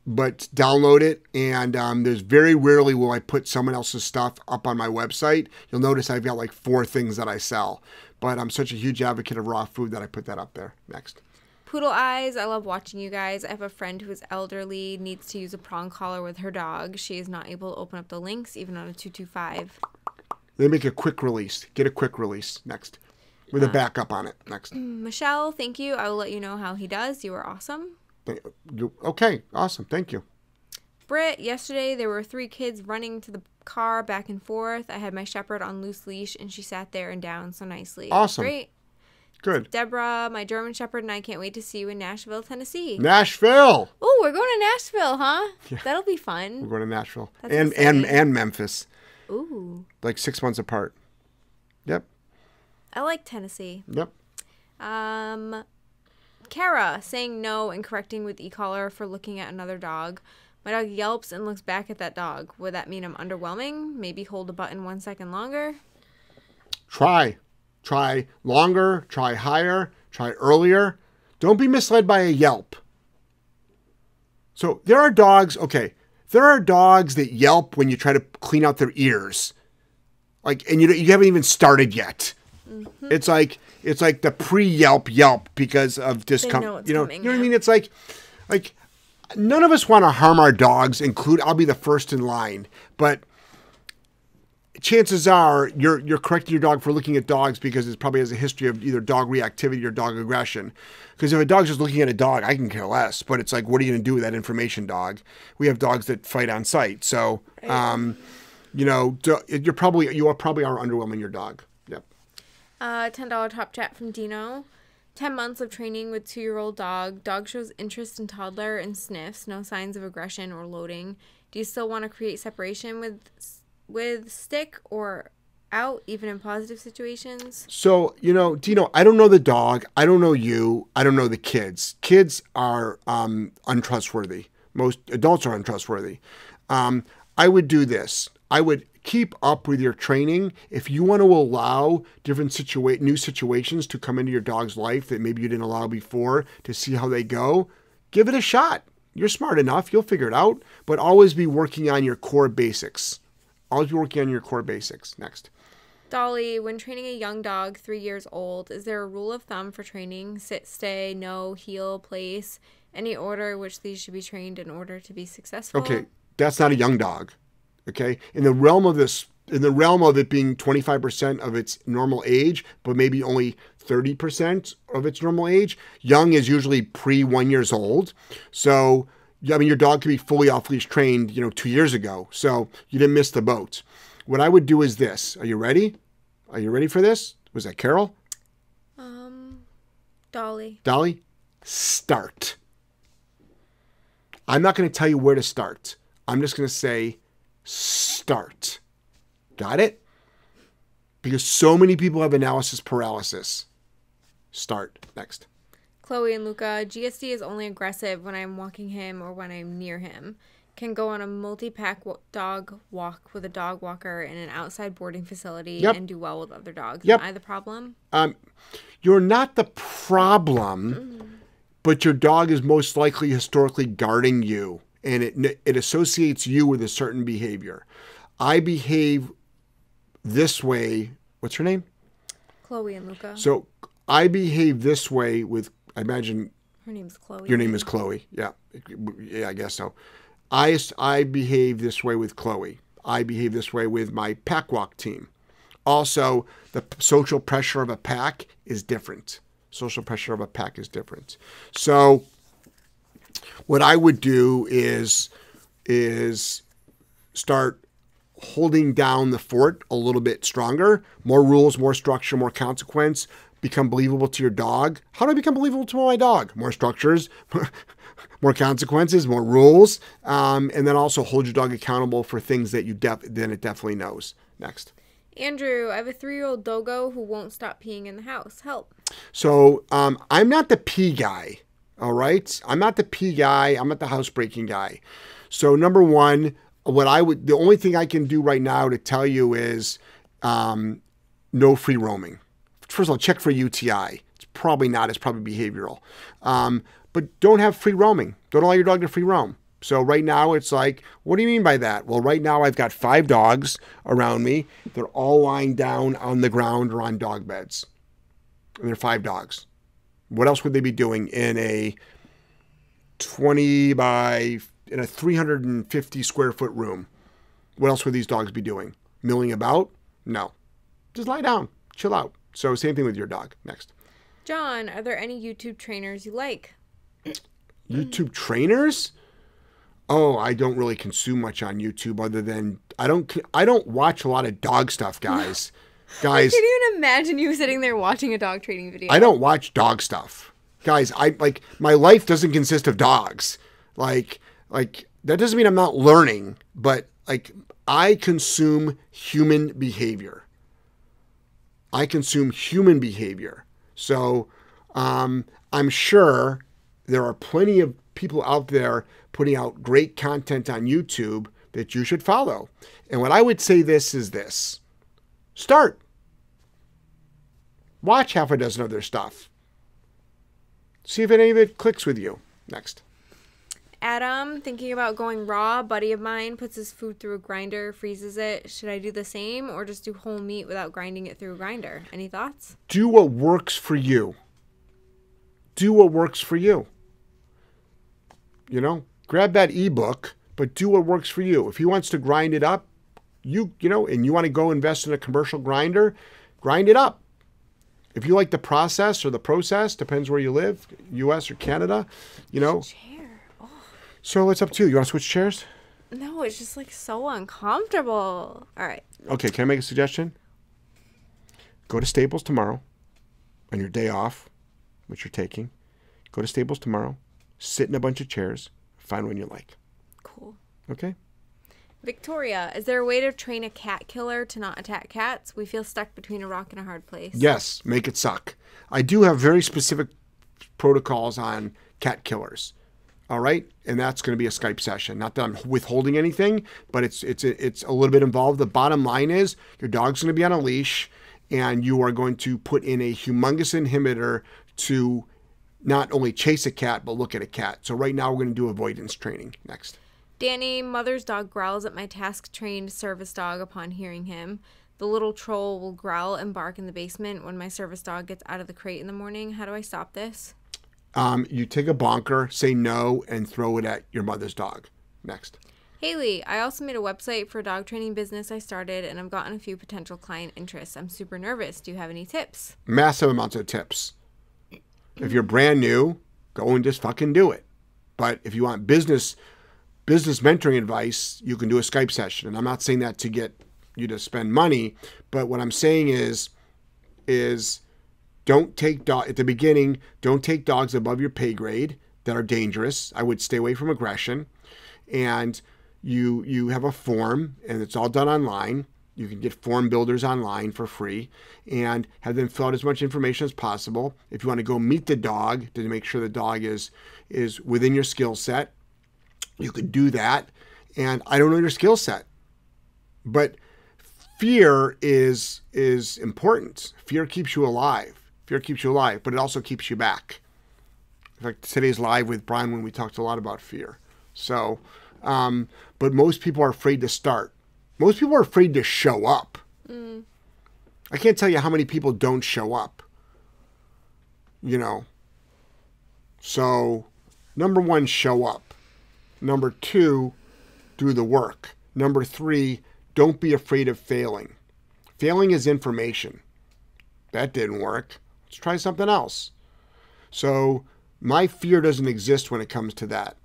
but download it. And um, there's very rarely will I put someone else's stuff up on my website. You'll notice I've got like four things that I sell. But I'm such a huge advocate of raw food that I put that up there. Next. Poodle eyes. I love watching you guys. I have a friend who is elderly, needs to use a prong collar with her dog. She is not able to open up the links, even on a 225. They make a quick release. Get a quick release. Next. With a uh, backup on it. Next. Mm, Michelle, thank you. I will let you know how he does. You are awesome. Okay. Awesome. Thank you. Britt, yesterday there were three kids running to the car back and forth. I had my shepherd on loose leash and she sat there and down so nicely. Awesome. Great. Good. Deborah, my German shepherd, and I can't wait to see you in Nashville, Tennessee. Nashville. Oh, we're going to Nashville, huh? That'll be fun. We're going to Nashville. That's and, and, and Memphis. Ooh, Like six months apart. Yep. I like Tennessee. Yep. Um, Kara saying no and correcting with e-collar for looking at another dog. My dog yelps and looks back at that dog. Would that mean I'm underwhelming? Maybe hold a button one second longer. Try. Try longer, try higher, try earlier. Don't be misled by a yelp. So there are dogs, okay, there are dogs that yelp when you try to clean out their ears. Like and you you haven't even started yet. It's like it's like the pre-yelp yelp because of discomfort. You know, coming, you know what I mean? It's like like none of us want to harm our dogs, include I'll be the first in line, but chances are you're you're correcting your dog for looking at dogs because it probably has a history of either dog reactivity or dog aggression. Because if a dog's just looking at a dog, I can care less. But it's like, what are you going to do with that information, dog? We have dogs that fight on sight, so um, you know you're probably you are probably are underwhelming your dog. Yep. Uh, ten dollar top chat from Dino. Ten months of training with two year old dog. Dog shows interest in toddler and sniffs. No signs of aggression or loading. Do you still want to create separation with with stick or out, even in positive situations? So, you know, Dino, I don't know the dog. I don't know you. I don't know the kids. Kids are um, untrustworthy. Most adults are untrustworthy. Um, I would do this. I would keep up with your training. If you want to allow different situa- new situations to come into your dog's life that maybe you didn't allow before to see how they go, give it a shot. You're smart enough. You'll figure it out. But always be working on your core basics. Always be working on your core basics. Next. Dolly, when training a young dog three years old, is there a rule of thumb for training? Sit, stay, no, heel, place, any order which these should be trained in order to be successful? Okay, that's not a young dog. Okay, in the realm of this, in the realm of it being 25% of its normal age, but maybe only 30% of its normal age, young is usually pre one years old. So, I mean, your dog could be fully off leash trained, you know, two years ago. So you didn't miss the boat. What I would do is this. Are you ready? Are you ready for this? Was that Carol? Um, Dolly. Dolly, start. I'm not going to tell you where to start. I'm just going to say start. Got it? Because so many people have analysis paralysis. Start. Next. Chloe and Luca, GSD is only aggressive when I'm walking him or when I'm near him. Can go on a multi pack w- dog walk with a dog walker in an outside boarding facility Yep. and do well with other dogs. Yep. Am I the problem? Um, you're not the problem, but your dog is most likely historically guarding you, and it it associates you with a certain behavior. I behave this way. What's her name? Chloe and Luca. So I behave this way with. I imagine Her name's Chloe. your name is Chloe. Yeah, yeah, I guess so. I I behave this way with Chloe. I behave this way with my pack walk team. Also, the social pressure of a pack is different. Social pressure of a pack is different. So, what I would do is is start holding down the fort a little bit stronger. More rules, more structure, more consequence. Become believable to your dog. How do I become believable to my dog? More structures, more consequences, more rules, um, and then also hold your dog accountable for things that you def- then it definitely knows. Next. Andrew, I have a three year old dogo who won't stop peeing in the house. Help. So um, I'm not the pee guy. All right, I'm not the pee guy. I'm not the housebreaking guy. So number one, what I would the only thing I can do right now to tell you is um, no free roaming. First of all, check for UTI. It's probably not. It's probably behavioral. Um, but don't have free roaming. Don't allow your dog to free roam. So right now it's like, what do you mean by that? Well, right now I've got five dogs around me. They're all lying down on the ground or on dog beds. And they're five dogs. What else would they be doing in a 20 by in a 350 square foot room? What else would these dogs be doing? Milling about? No. Just lie down, chill out. So same thing with your dog. Next. John, are there any YouTube trainers you like? YouTube trainers? Oh, I don't really consume much on YouTube other than I don't I don't watch a lot of dog stuff, guys. guys, I can't even imagine you sitting there watching a dog training video. I don't watch dog stuff. Guys, I like my life doesn't consist of dogs. Like like that doesn't mean I'm not learning, but like I consume human behavior. I consume human behavior. So um, I'm sure there are plenty of people out there putting out great content on YouTube that you should follow. And what I would say this is this start. Watch half a dozen of their stuff. See if any of it clicks with you. Next. Adam, thinking about going raw. Buddy of mine puts his food through a grinder, freezes it. Should I do the same or just do whole meat without grinding it through a grinder? Any thoughts? Do what works for you. Do what works for you. You know, grab that ebook, but do what works for you. If he wants to grind it up, you you know, and you want to go invest in a commercial grinder, grind it up. If you like the process or the process, depends where you live, U.S. or Canada, you know. So what's up to you. You want to switch chairs? no, it's just like so uncomfortable. All right. Okay, can I make a suggestion? Go to Staples tomorrow on your day off, which you're taking. Go to Staples tomorrow, sit in a bunch of chairs, find one you like. Cool. Okay? Victoria, is there a way to train a cat killer to not attack cats? We feel stuck between a rock and a hard place. Yes, make it suck. I do have very specific protocols on cat killers. All right, and that's going to be a Skype session. Not that I'm withholding anything, but it's it's it's a little bit involved. The bottom line is your dog's going to be on a leash, and you are going to put in a humongous inhibitor to not only chase a cat but look at a cat. So right now we're going to do avoidance training. Next. Danny, mother's dog growls at my task trained service dog upon hearing him. The little troll will growl and bark in the basement when my service dog gets out of the crate in the morning. How do I stop this? Um, you take a bonker, say no, and throw it at your mother's dog. Next. Haley, I also made a website for a dog training business I started and I've gotten a few potential client interests. I'm super nervous. Do you have any tips? massive amounts of tips. If you're brand new, go and just fucking do it. But if you want business business mentoring advice, you can do a Skype session. And I'm not saying that to get you to spend money, but what I'm saying is is don't take dog at the beginning, don't take dogs above your pay grade that are dangerous. I would stay away from aggression. And you you have a form and it's all done online. You can get form builders online for free and have them fill out as much information as possible. If you want to go meet the dog to make sure the dog is is within your skill set, you could do that. And I don't know your skill set. But fear is is important. Fear keeps you alive. Fear keeps you alive, but it also keeps you back. In fact, today's live with Brian when we talked a lot about fear. So, um, but most people are afraid to start. Most people are afraid to show up. I can't tell you how many people don't show up. You know. So, number one, show up. Number two, do the work. Number three, don't be afraid of failing. Failing is information. That didn't work. Let's try something else. So, my fear doesn't exist when it comes to that.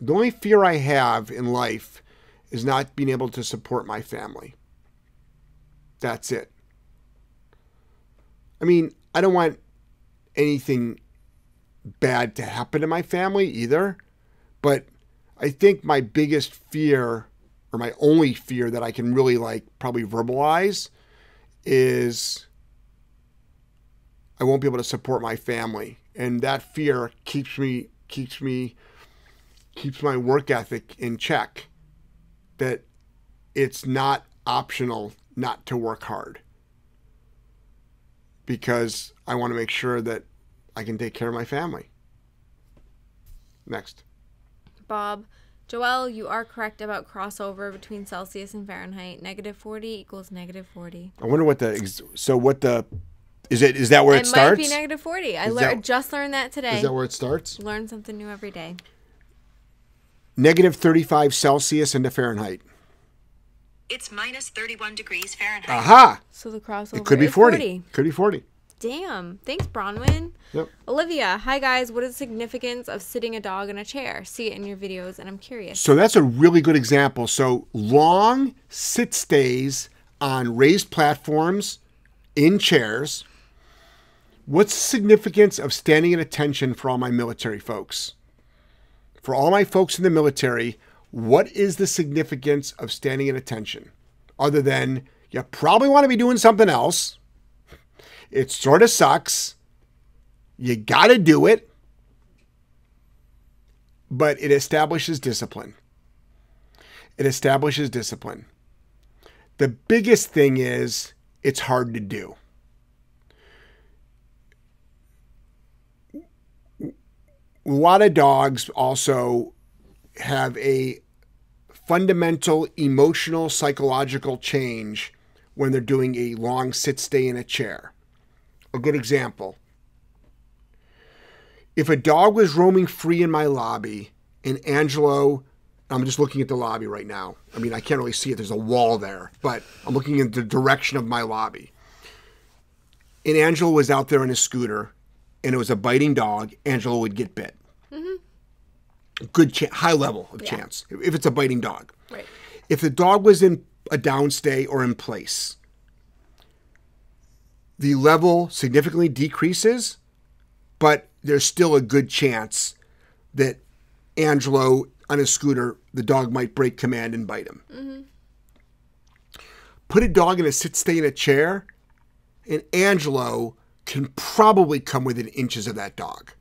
The only fear I have in life is not being able to support my family. That's it. I mean, I don't want anything bad to happen to my family either, but I think my biggest fear or my only fear that I can really like probably verbalize is I won't be able to support my family. And that fear keeps me keeps me keeps my work ethic in check. That it's not optional not to work hard. Because I want to make sure that I can take care of my family. Next. Bob, Joelle, you are correct about crossover between Celsius and Fahrenheit. Negative 40 equals negative 40. I wonder what the so what the is it is that where it, it starts? It might be negative 40. I Is that- just learned that today. Is that where it starts? Learn something new every day. Negative 35 Celsius into Fahrenheit. It's minus 31 degrees Fahrenheit. Aha! So the crossover It could be is 40. Could be 40. Damn. Thanks, Bronwyn. Yep. Olivia, hi guys. What is the significance of sitting a dog in a chair? See it in your videos, and I'm curious. So that's a really good example. So long sit stays on raised platforms in chairs. What's the significance of standing at attention for all my military folks? For all my folks in the military, what is the significance of standing at attention? Other than you probably want to be doing something else. It sort of sucks. You got to do it. But it establishes discipline. It establishes discipline. The biggest thing is it's hard to do. Lot of dogs also have a fundamental emotional psychological change when they're doing a long sit stay in a chair. A good example if a dog was roaming free in my lobby and Angelo, I'm just looking at the lobby right now. I mean, I can't really see it. There's a wall there, but I'm looking in the direction of my lobby. And Angelo was out there on his scooter and it was a biting dog. Angelo would get bit. Mm-hmm. Good, cha- high level of chance if it's a biting dog. Right. If the dog was in a downstay or in place, the level significantly decreases, but there's still a good chance that Angelo on a scooter, the dog might break command and bite him. Mm-hmm. Put a dog in a sit stay in a chair, and Angelo can probably come within inches of that dog.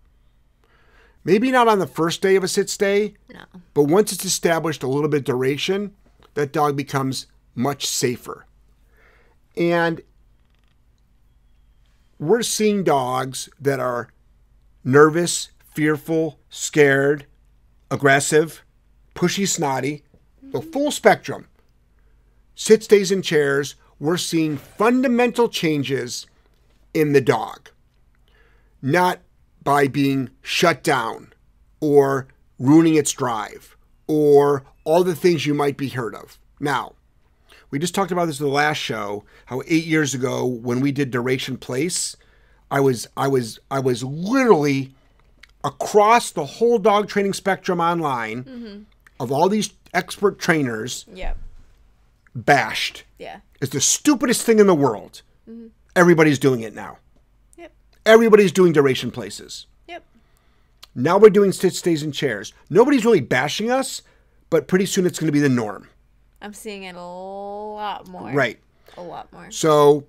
Maybe not on the first day of a sit stay, No. but once it's established a little bit duration, that dog becomes much safer. And we're seeing dogs that are nervous, fearful, scared, aggressive, pushy, snotty, the mm-hmm. full spectrum. Sit stays in chairs, we're seeing fundamental changes in the dog. Not by being shut down or ruining its drive or all the things you might be heard of. Now, we just talked about this in the last show, how eight years ago when we did Duration Place, I was I was I was literally across the whole dog training spectrum online mm-hmm. of all these expert trainers Yep. bashed. Yeah. It's the stupidest thing in the world. Mm-hmm. Everybody's doing it now. Yep. Everybody's doing duration places. Yep. Now we're doing sit stays in chairs. Nobody's really bashing us, but pretty soon it's going to be the norm. I'm seeing it a lot more. Right. A lot more. So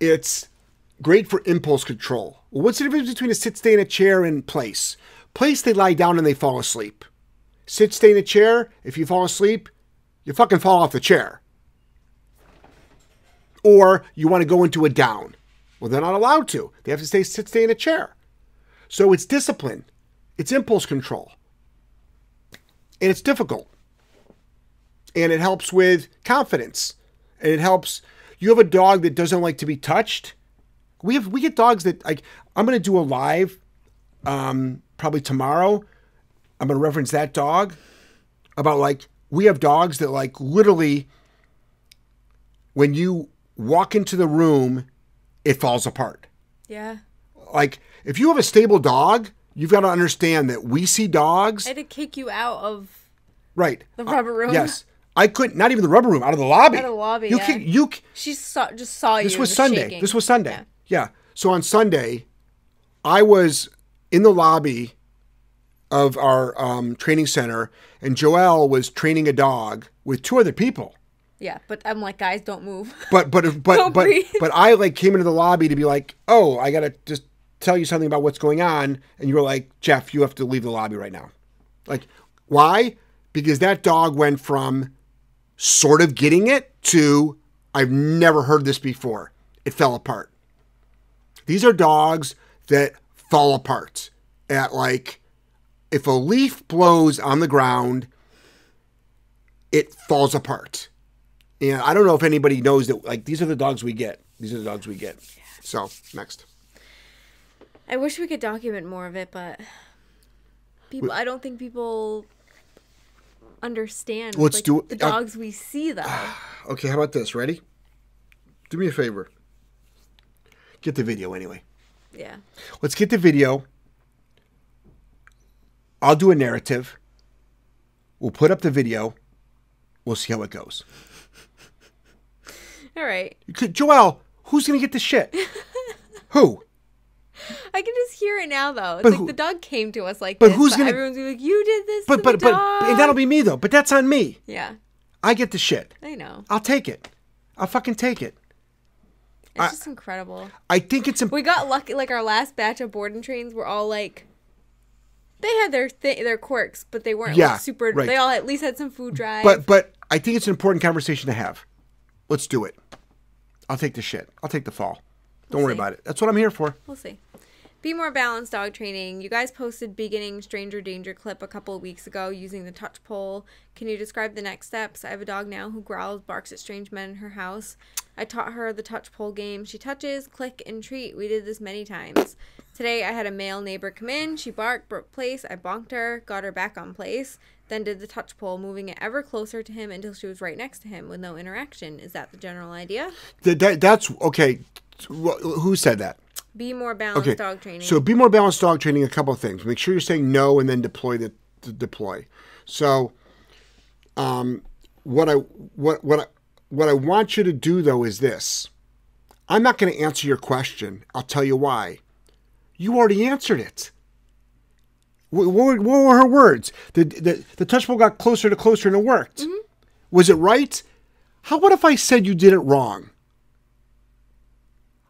it's great for impulse control. Well, what's the difference between a sit stay in a chair and place? Place, they lie down and they fall asleep. Sit stay in a chair, if you fall asleep, you fucking fall off the chair. Or you want to go into a down. Well, they're not allowed to. They have to stay sit stay in a chair. So it's discipline. It's impulse control. And it's difficult. And it helps with confidence. And it helps you have a dog that doesn't like to be touched. We have we get dogs that like I'm gonna do a live um probably tomorrow. I'm gonna reference that dog about like we have dogs that like literally when you walk into the room, it falls apart. Yeah. Like if you have a stable dog, you've got to understand that we see dogs I had to kick you out of right. the rubber room. Yes. I couldn't. Not even the rubber room. Out of the lobby. Out of the lobby, You yeah. can. You. She saw, just saw you. This and was Sunday. shaking. This was Sunday. Yeah. Yeah. So on Sunday, I was in the lobby of our um, training center, and Joelle was training a dog with two other people. Yeah, but I'm like, guys, don't move. But but but Don't but but I like came into the lobby to be like, oh, I gotta just tell you something about what's going on, and you were like, Jeff, you have to leave the lobby right now. Like, why? Because that dog went from sort of getting it to I've never heard this before. It fell apart. These are dogs that fall apart at like if a leaf blows on the ground, it falls apart. And I don't know if anybody knows that like these are the dogs we get. These are the dogs we get. So next. I wish we could document more of it, but people, I don't think people understand Let's like, do it. the Uh, dogs we see though. Okay, how about this? Ready? Do me a favor. Get the video anyway. yeah. Let's get the video. I'll do a narrative. We'll put up the video. We'll see how it goes. All right. Joelle, who's gonna get the shit? Who? I can just hear it now though. It's But like who- the dog came to us like but this, who's but gonna- everyone's gonna be like, You did this But to but but and that'll be me though. But that's on me. Yeah. I get the shit. I know. I'll take it. I'll fucking take it. It's I- just incredible. I think it's important. We got lucky like our last batch of board and trains were all like they had their th- their quirks, but they weren't Yeah, like super right. they all at least had some food drive. But but I think it's an important conversation to have. Let's do it. I'll take the shit. I'll take the fall. Don't worry see. about it. That's what I'm here for. We'll see. Be more balanced dog training. You guys posted beginning stranger danger clip a couple of weeks ago using the touch pole. Can you describe the next steps? I have a dog now who growls, barks at strange men in her house. I taught her the touch pole game. She touches, click, and treat. We did this many times. Today I had a male neighbor come in. She barked, broke place. I bonked her, got her back on place. Then did the touch pole, moving it ever closer to him until she was right next to him with no interaction. Is that the general idea? That, that, that's okay. Who said that? Be more balanced Okay. dog training. So be more balanced dog training. A couple of things. Make sure you're saying no and then deploy the, the deploy. So, um, what I what what I, what I want you to do though is this. I'm not going to answer your question. I'll tell you why. You already answered it. What, what, were, what were her words? The, the the touch pole got closer to closer and it worked. Mm-hmm. Was it right? How about if I said you did it wrong?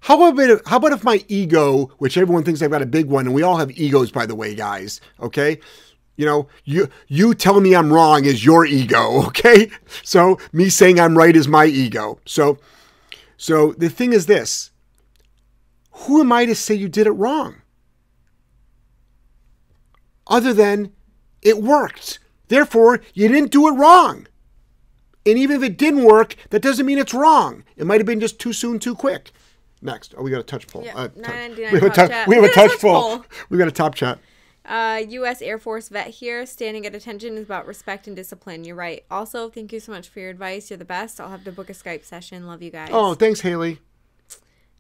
How about if, how about if my ego, which everyone thinks I've got a big one, and we all have egos, by the way, guys. Okay, you know, you you telling me I'm wrong is your ego. Okay, so me saying I'm right is my ego. So, so the thing is this: who am I to say you did it wrong? Other than it worked, therefore you didn't do it wrong. And even if it didn't work, that doesn't mean it's wrong. It might have been just too soon, too quick. Next, oh, we got a touch pull. Yeah, Uh, touch- we have a top touch. chat. We have a got a touch touch pull. We got a top chat. Uh, U.S. Air Force vet here. Standing at attention is about respect and discipline. You're right. Also, thank you so much for your advice. You're the best. I'll have to book a Skype session. Love you guys. Oh, thanks, Haley.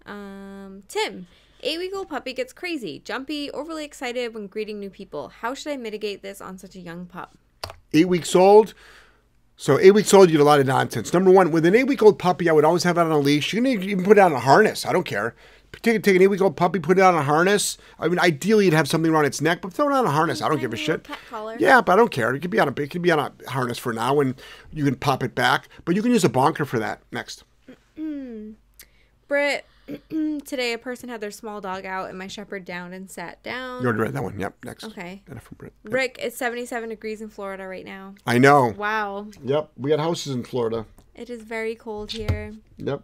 Um, Tim. Eight week old puppy gets crazy, jumpy, overly excited when greeting new people. How should I mitigate this on such a young pup? Eight weeks old. So eight weeks old, you get a lot of nonsense. Number one, with an eight-week-old puppy, I would always have it on a leash. You can even put it on a harness. I don't care. Take, take an eight-week-old puppy, put it on a harness. I mean, ideally, you'd have something around its neck, but throw it on a harness. I don't give a shit. cat collar. Yeah, but I don't care. It could be on a it could be on a harness for now, and you can pop it back. But you can use a bonker for that. Next. Britt. Today, a person had their small dog out, and my shepherd downed and sat down. You already read that one. Yep. Next. Okay. It from Brit. Yep. Rick, it's 77 degrees in Florida right now. I know. Wow. Yep. We got houses in Florida. It is very cold here. Yep.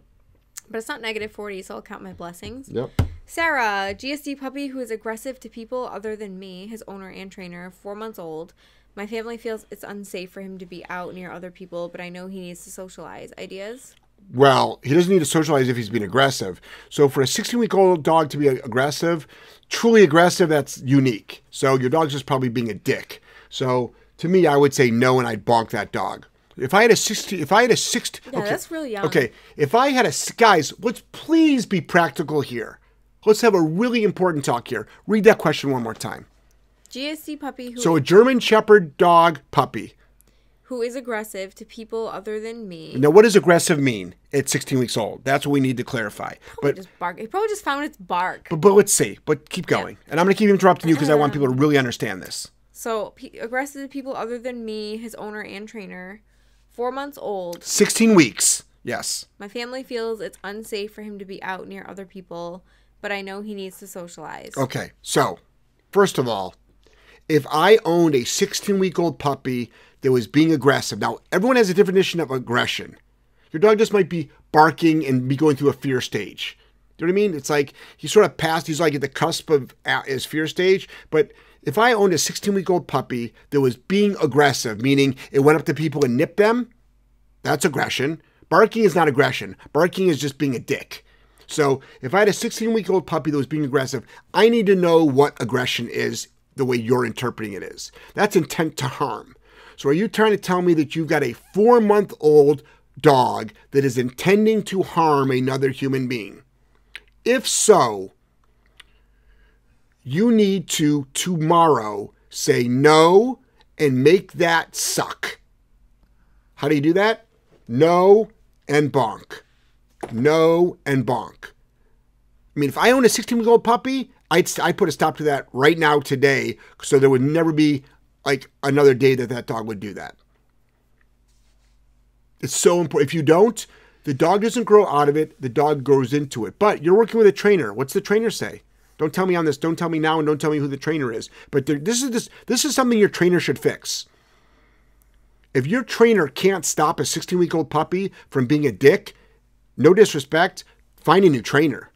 But it's not negative 40, so I'll count my blessings. Yep. Sarah, GSD puppy who is aggressive to people other than me, his owner and trainer, four months old. My family feels it's unsafe for him to be out near other people, but I know he needs to socialize. Ideas? Well, he doesn't need to socialize if he's being aggressive. So for a 16 week old dog to be aggressive, truly aggressive, that's unique. So your dog's just probably being a dick. So to me, I would say no, and I'd bonk that dog. If I had a 16, if I had a 16, Yeah, that's really young. Okay, if I had a guys, let's please be practical here. Let's have a really important talk here. Read that question one more time. GSD puppy who So a German Shepherd dog puppy. Who is aggressive to people other than me. Now, what does aggressive mean at 16 weeks old? That's what we need to clarify. Probably But just bark. He probably just found its bark. but, but let's see. But keep going. And I'm going to keep interrupting you because I want people to really understand this. So pe- aggressive to people other than me, his owner and trainer. Four months old. 16 weeks. Yes. My family feels it's unsafe for him to be out near other people, but I know he needs to socialize. Okay. So, first of all, if I owned a 16 week old puppy that was being aggressive, now everyone has a definition of aggression. Your dog just might be barking and be going through a fear stage. Do you know what I mean? It's like he's sort of past, he's like at the cusp of uh, his fear stage. But if I owned a 16 week old puppy that was being aggressive, meaning it went up to people and nipped them, that's aggression. Barking is not aggression. Barking is just being a dick. So if I had a 16 week old puppy that was being aggressive, I need to know what aggression is the way you're interpreting it is. That's intent to harm. So are you trying to tell me that you've got a four month old dog that is intending to harm another human being? If so, you need to tomorrow say no and make that suck. How do you do that? No and bonk. No and bonk. I mean, if I own a 16 week old puppy, I'd, I'd put a stop to that right now today so there would never be like another day that that dog would do that. It's so important. If you don't, the dog doesn't grow out of it, the dog grows into it. But you're working with a trainer. What's the trainer say? Don't tell me on this. Don't tell me now, and don't tell me who the trainer is. But there, this is this this is something your trainer should fix. If your trainer can't stop a 16 week old puppy from being a dick, no disrespect, find a new trainer.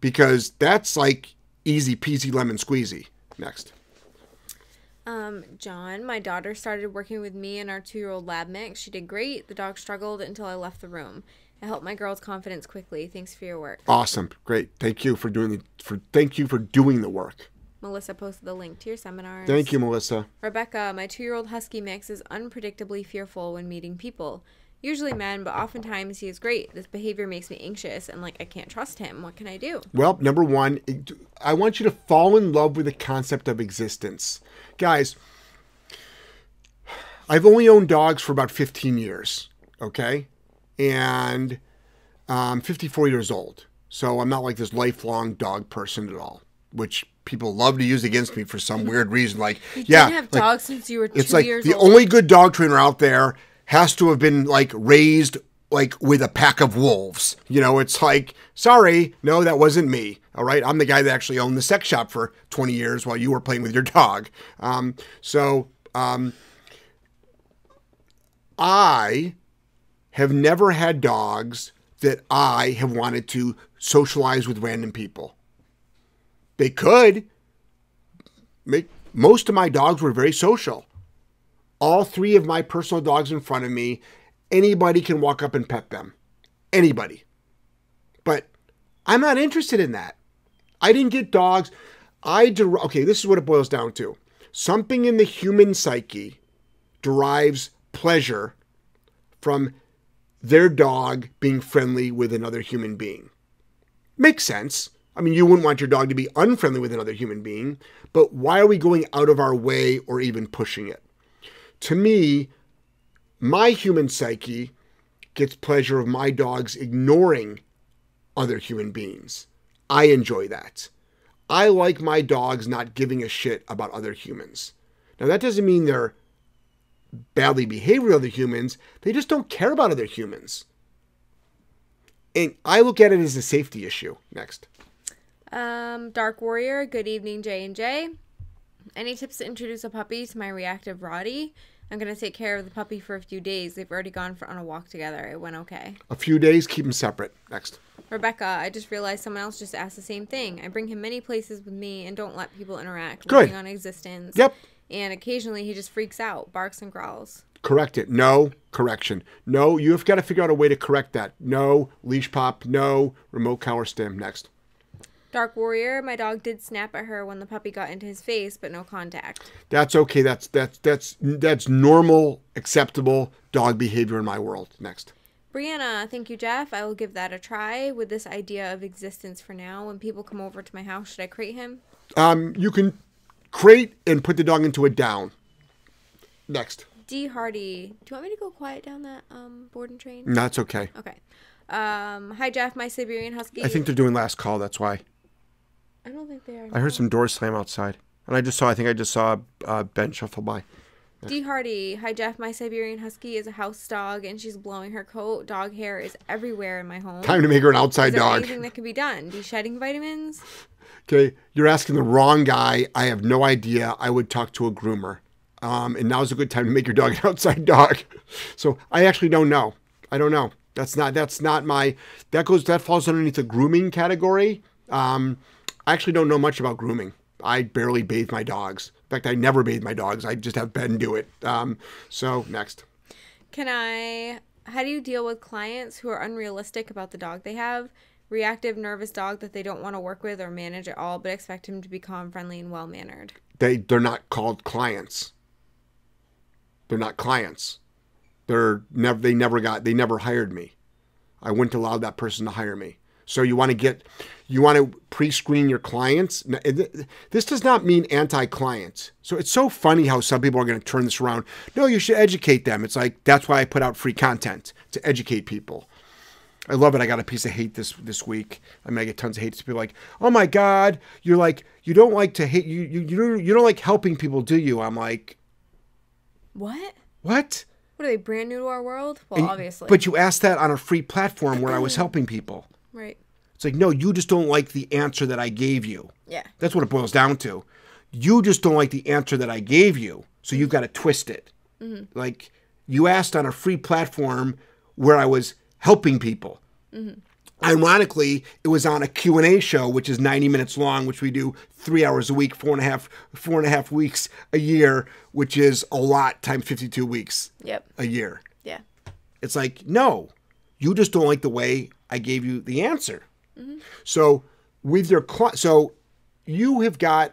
Because that's like easy peasy lemon squeezy. Next. Um, John, my daughter started working with me and our two year old lab mix. She did great. The dog struggled until I left the room. It helped my girl's confidence quickly. Thanks for your work. Awesome. Great. Thank you for doing the for thank you for doing the work. Melissa posted the link to your seminars. Thank you, Melissa. Rebecca, my two year old husky mix is unpredictably fearful when meeting people. Usually men, but oftentimes he is great. This behavior makes me anxious and like I can't trust him. What can I do? Well, number one, I want you to fall in love with the concept of existence. Guys, I've only owned dogs for about 15 years, okay? And I'm 54 years old. So I'm not like this lifelong dog person at all, which people love to use against me for some weird reason. Like, You yeah, have like, dogs since you were two it's like the old. only good dog trainer out there has to have been like raised like with a pack of wolves. You know, it's like, sorry, no, that wasn't me. All right, I'm the guy that actually owned the sex shop for 20 years while you were playing with your dog. Um, so um, I have never had dogs that I have wanted to socialize with random people. They could. Make most of my dogs were very social. All three of my personal dogs in front of me, anybody can walk up and pet them. Anybody. But I'm not interested in that. I didn't get dogs. I der- okay, this is what it boils down to. Something in the human psyche derives pleasure from their dog being friendly with another human being. Makes sense. I mean, you wouldn't want your dog to be unfriendly with another human being, but why are we going out of our way or even pushing it? To me, my human psyche gets pleasure of my dogs ignoring other human beings. I enjoy that. I like my dogs not giving a shit about other humans. Now, that doesn't mean they're badly behaved with other humans, they just don't care about other humans. And I look at it as a safety issue. Next. Um, Dark Warrior, good evening, J and J. Any tips to introduce a puppy to my reactive Rottie? I'm gonna take care of the puppy for a few days. They've already gone for on a walk together. It went okay. A few days, keep them separate. Next. Rebecca, I just realized someone else just asked the same thing. I bring him many places with me and don't let people interact. Good. On existence. Yep. And occasionally he just freaks out, barks and growls. Correct it. No, correction. No, you've got to figure out a way to correct that. No, leash pop. No, remote collar stim. Next. Dark Warrior, my dog did snap at her when the puppy got into his face, but no contact. That's okay. That's that's that's that's normal, acceptable dog behavior in my world. Next. Brianna, thank you, Jeff. I will give that a try with this idea of existence for now. When people come over to my house, should I crate him? Um, you can crate and put the dog into a down. Next. D Hardy. Do you want me to go quiet down that um boarding train? No, that's okay. Okay. Um, hi Jeff, my Siberian Husky. I think they're doing last call. That's why. I don't think they are. I heard some doors slam outside, and I just saw. I think I just saw uh, Ben shuffle by. D Hardy. Hi Jeff, my Siberian Husky is a house dog and she's blowing her coat. Dog hair is everywhere in my home. Time to make her an outside is there dog. anything that can be done? Do shedding vitamins? Okay, you're asking the wrong guy. I have no idea. I would talk to a groomer. Um, and now's a good time to make your dog an outside dog. So I actually don't know. I don't know. That's not that's not my that goes that falls underneath the grooming category. Um, I actually don't know much about grooming. I barely bathe my dogs. In fact, I never bathe my dogs. I just have Ben do it. Um, so next. Can I? How do you deal with clients who are unrealistic about the dog they have? Reactive, nervous dog that they don't want to work with or manage at all, but expect him to be calm, friendly, and well mannered. They they're not called clients. They're not clients. They're never they never got they never hired me. I wouldn't allow that person to hire me. So you want to get you want to pre-screen your clients. This does not mean anti-clients. So it's so funny how some people are going to turn this around. No, you should educate them. It's like that's why I put out free content to educate people. I love it. I got a piece of hate this this week. I mean, I get tons of hate. People like, "Oh my God, you're like you don't like to hate you you you don't, you don't like helping people, do you?" I'm like, What? "What?" What are they brand new to our world? Well, And- obviously. But you asked that on a free platform where I was helping people. Right. It's like, no, you just don't like the answer that I gave you. Yeah. That's what it boils down to. You just don't like the answer that I gave you, so you've got to twist it. Mm-hmm. Like you asked on a free platform where I was helping people. Mm-hmm. Ironically, it was on a Q&A show, which is 90 minutes long, which we do three hours a week, four and a half, four and a half weeks a year, which is a lot times 52 weeks Yep. a year. Yeah. It's like, no, you just don't like the way I gave you the answer. Mm-hmm. So with your cli so you have got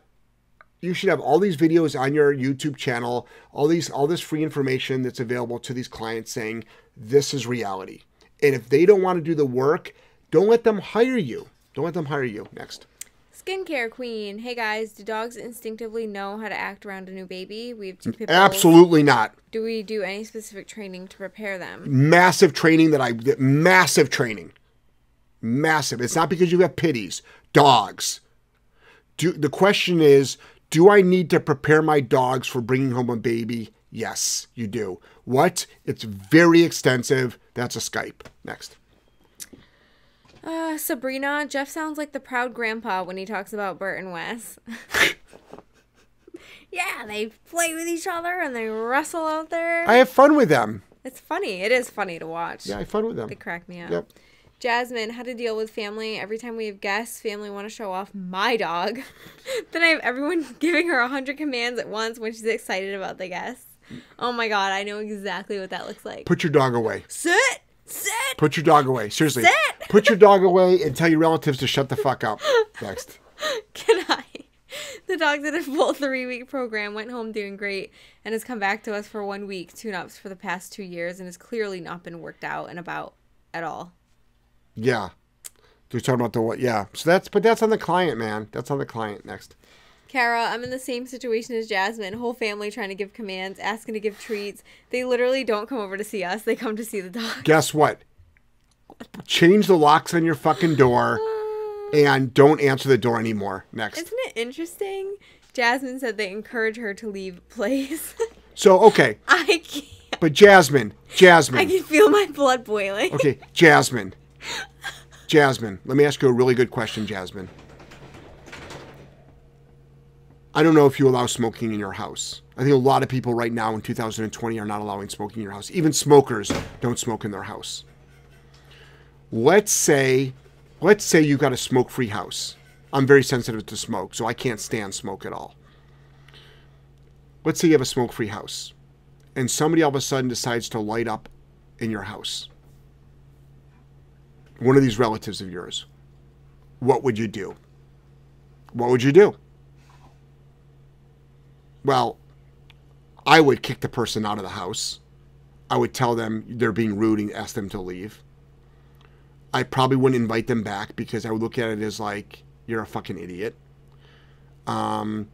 you should have all these videos on your YouTube channel, all these all this free information that's available to these clients saying this is reality. And if they don't want to do the work, don't let them hire you. Don't let them hire you. Next. Skincare queen. Hey guys, do dogs instinctively know how to act around a new baby? We have two. Absolutely not. Do we do any specific training to prepare them? massive training that I massive training, massive. It's not because you have pitties, dogs. Do the question is, do I need to prepare my dogs for bringing home a baby? Yes, you do. What? It's very extensive. That's a Skype. Next. Uh, Sabrina, Jeff sounds like the proud grandpa when he talks about Bert and Wes. yeah, they play with each other and they wrestle out there. I have fun with them. it's funny. It is funny to watch. Yeah, I have fun with them. They crack me up. Yep. Jasmine, how to deal with family. Every time we have guests, family want to show off my dog. then I have everyone giving her a hundred commands at once when she's excited about the guests. Oh my god, I know exactly what that looks like. Put your dog away. Sit! Sit! Put your dog away. Seriously. Sit! Put your dog away and tell your relatives to shut the fuck up. Next. Can I? The dog did a full three week program, went home doing great, and has come back to us for one week, tune ups for the past two years, and has clearly not been worked out and about at all. Yeah. You're talking about the what? Yeah. So that's, but that's on the client, man. That's on the client. Next. Kara, I'm in the same situation as Jasmine. Whole family trying to give commands, asking to give treats. They literally don't come over to see us. They come to see the dog. Guess what? Change the locks on your fucking door and don't answer the door anymore. Next. Isn't it interesting? Jasmine said they encourage her to leave place. So, okay. I can't. But Jasmine, Jasmine. I can feel my blood boiling. Okay, Jasmine. Jasmine, let me ask you a really good question, Jasmine. I don't know if you allow smoking in your house. I think a lot of people right now in 2020 are not allowing smoking in your house. Even smokers don't smoke in their house. Let's say, let's say you got a smoke-free house. I'm very sensitive to smoke, so I can't stand smoke at all. Let's say you have a smoke-free house, and somebody all of a sudden decides to light up in your house. One of these relatives of yours. What would you do? What would you do? Well, I would kick the person out of the house. I would tell them they're being rude and ask them to leave. I probably wouldn't invite them back because I would look at it as like you're a fucking idiot. Um,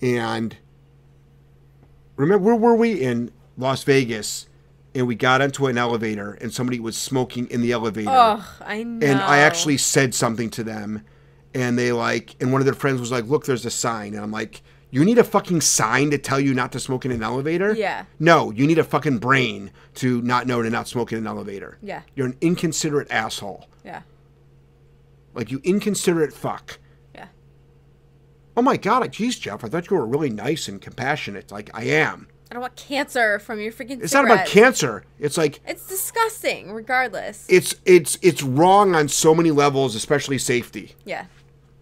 and remember where were we in Las Vegas? And we got into an elevator, and somebody was smoking in the elevator. Ugh, I know. and I actually said something to them, and they like, and one of their friends was like, "Look, there's a sign," and I'm like, "You need a fucking sign to tell you not to smoke in an elevator?" Yeah. No, you need a fucking brain to not know to not smoke in an elevator. Yeah. You're an inconsiderate asshole. Yeah. Like you inconsiderate fuck. Yeah. Oh my god, like, geez, Jeff, I thought you were really nice and compassionate. Like I am. I don't want cancer from your freaking It's not about cancer. It's like It's disgusting, regardless. it's it's it's wrong on so many levels, especially safety. yeah.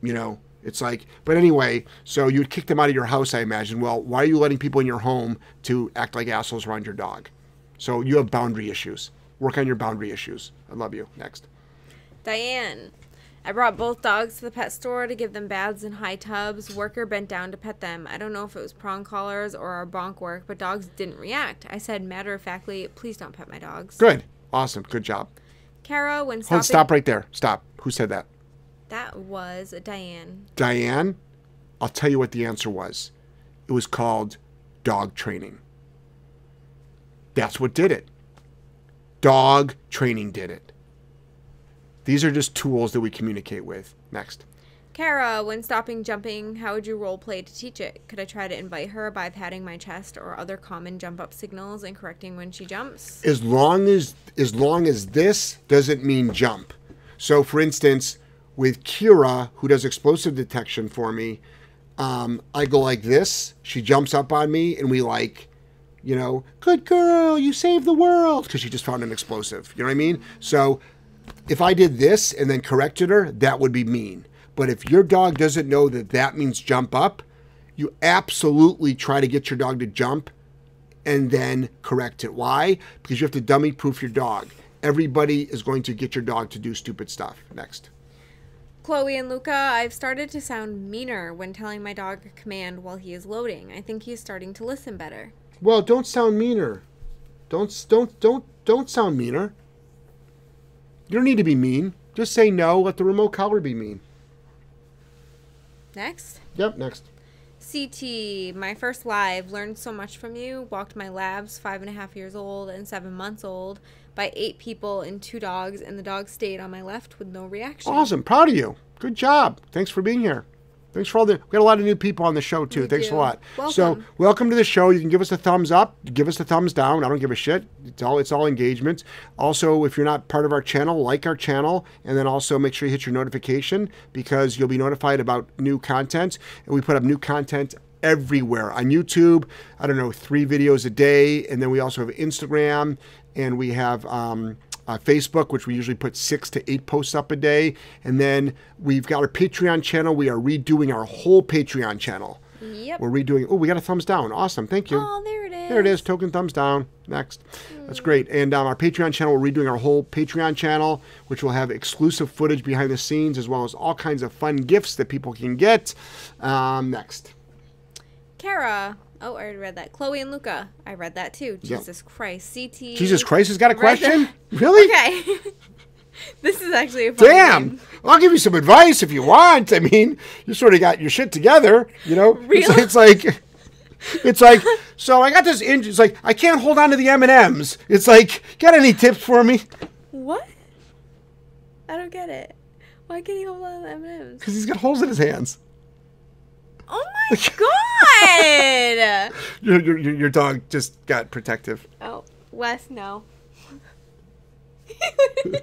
You know, it's like, but anyway, so you would kick them out of your house, I imagine. Well, why are you letting people in your home to act like assholes around your dog? So you have boundary issues. Work on your boundary issues. I love you. Next. Diane. I brought both dogs to the pet store to give them baths in high tubs. Worker bent down to pet them. I don't know if it was prong collars or our bonk work, but dogs didn't react. I said matter of factly, please don't pet my dogs. Good. Awesome. Good job. Kara, when Hold stopping. on, stop right there. Stop. Who said that? That was Diane. Diane, I'll tell you what the answer was. It was called dog training. That's what did it. Dog training did it. These are just tools that we communicate with. Next. Kara, when stopping jumping, how would you role play to teach it? Could I try to invite her by patting my chest or other common jump up signals and correcting when she jumps? As long as as long as this doesn't mean jump. So for instance, with Kira, who does explosive detection for me, um, I go like this. She jumps up on me, and we like, you know, good girl, you saved the world, because she just found an explosive. You know what I mean? So if I did this and then corrected her, that would be mean. But if your dog doesn't know that that means jump up, you absolutely try to get your dog to jump and then correct it. Why? Because you have to dummy proof your dog. Everybody is going to get your dog to do stupid stuff. Next. Chloe and Luca, I've started to sound meaner when telling my dog a command while he is loading. I think he is starting to listen better. Well, don't sound meaner. Don't don't don't don't sound meaner. You don't need to be mean. Just say no. Let the remote collar be mean. Next. Yep. Next. CT, my first live, learned so much from you. Walked my labs, five and a half years old and seven months old, by eight people and two dogs, and the dog stayed on my left with no reaction. Awesome. Proud of you. Good job. Thanks for being here. Thanks for all the. We got a lot of new people on the show too. We Thanks do. a lot. So Welcome. welcome to the show. You can give us a thumbs up. Give us a thumbs down. I don't give a shit. It's all it's all engagement. Also, if you're not part of our channel, like our channel, and then also make sure you hit your notification because you'll be notified about new content. And we put up new content everywhere on YouTube. I don't know, three videos a day, and then we also have Instagram, and we have. Um, uh, Facebook, which we usually put six to eight posts up a day. And then we've got our Patreon channel. We are redoing our whole Patreon channel. Yep. We're redoing. Oh, we got a thumbs down. Awesome. Thank you. Oh, there it is. There it is. Token thumbs down. Next. That's great. And um, our Patreon channel, we're redoing our whole Patreon channel, which will have exclusive footage behind the scenes as well as all kinds of fun gifts that people can get. Um, next. Kara. Oh, I already read that. Chloe and Luca. I read that too. Jesus Christ. CT. Jesus Christ has got a question? that- Really? Okay. this is actually a Damn. name. I'll give you some advice if you want. I mean, you sort of got your shit together, you know? Real? It's, it's like it's like so I got this injury. It's like I can't hold on to the M&Ms. It's like, got any tips for me? What? I don't get it. Why can't he hold on to M&M's? Cuz he's got holes in his hands. Oh my god! Your, your, your dog just got protective. oh, Wes, no.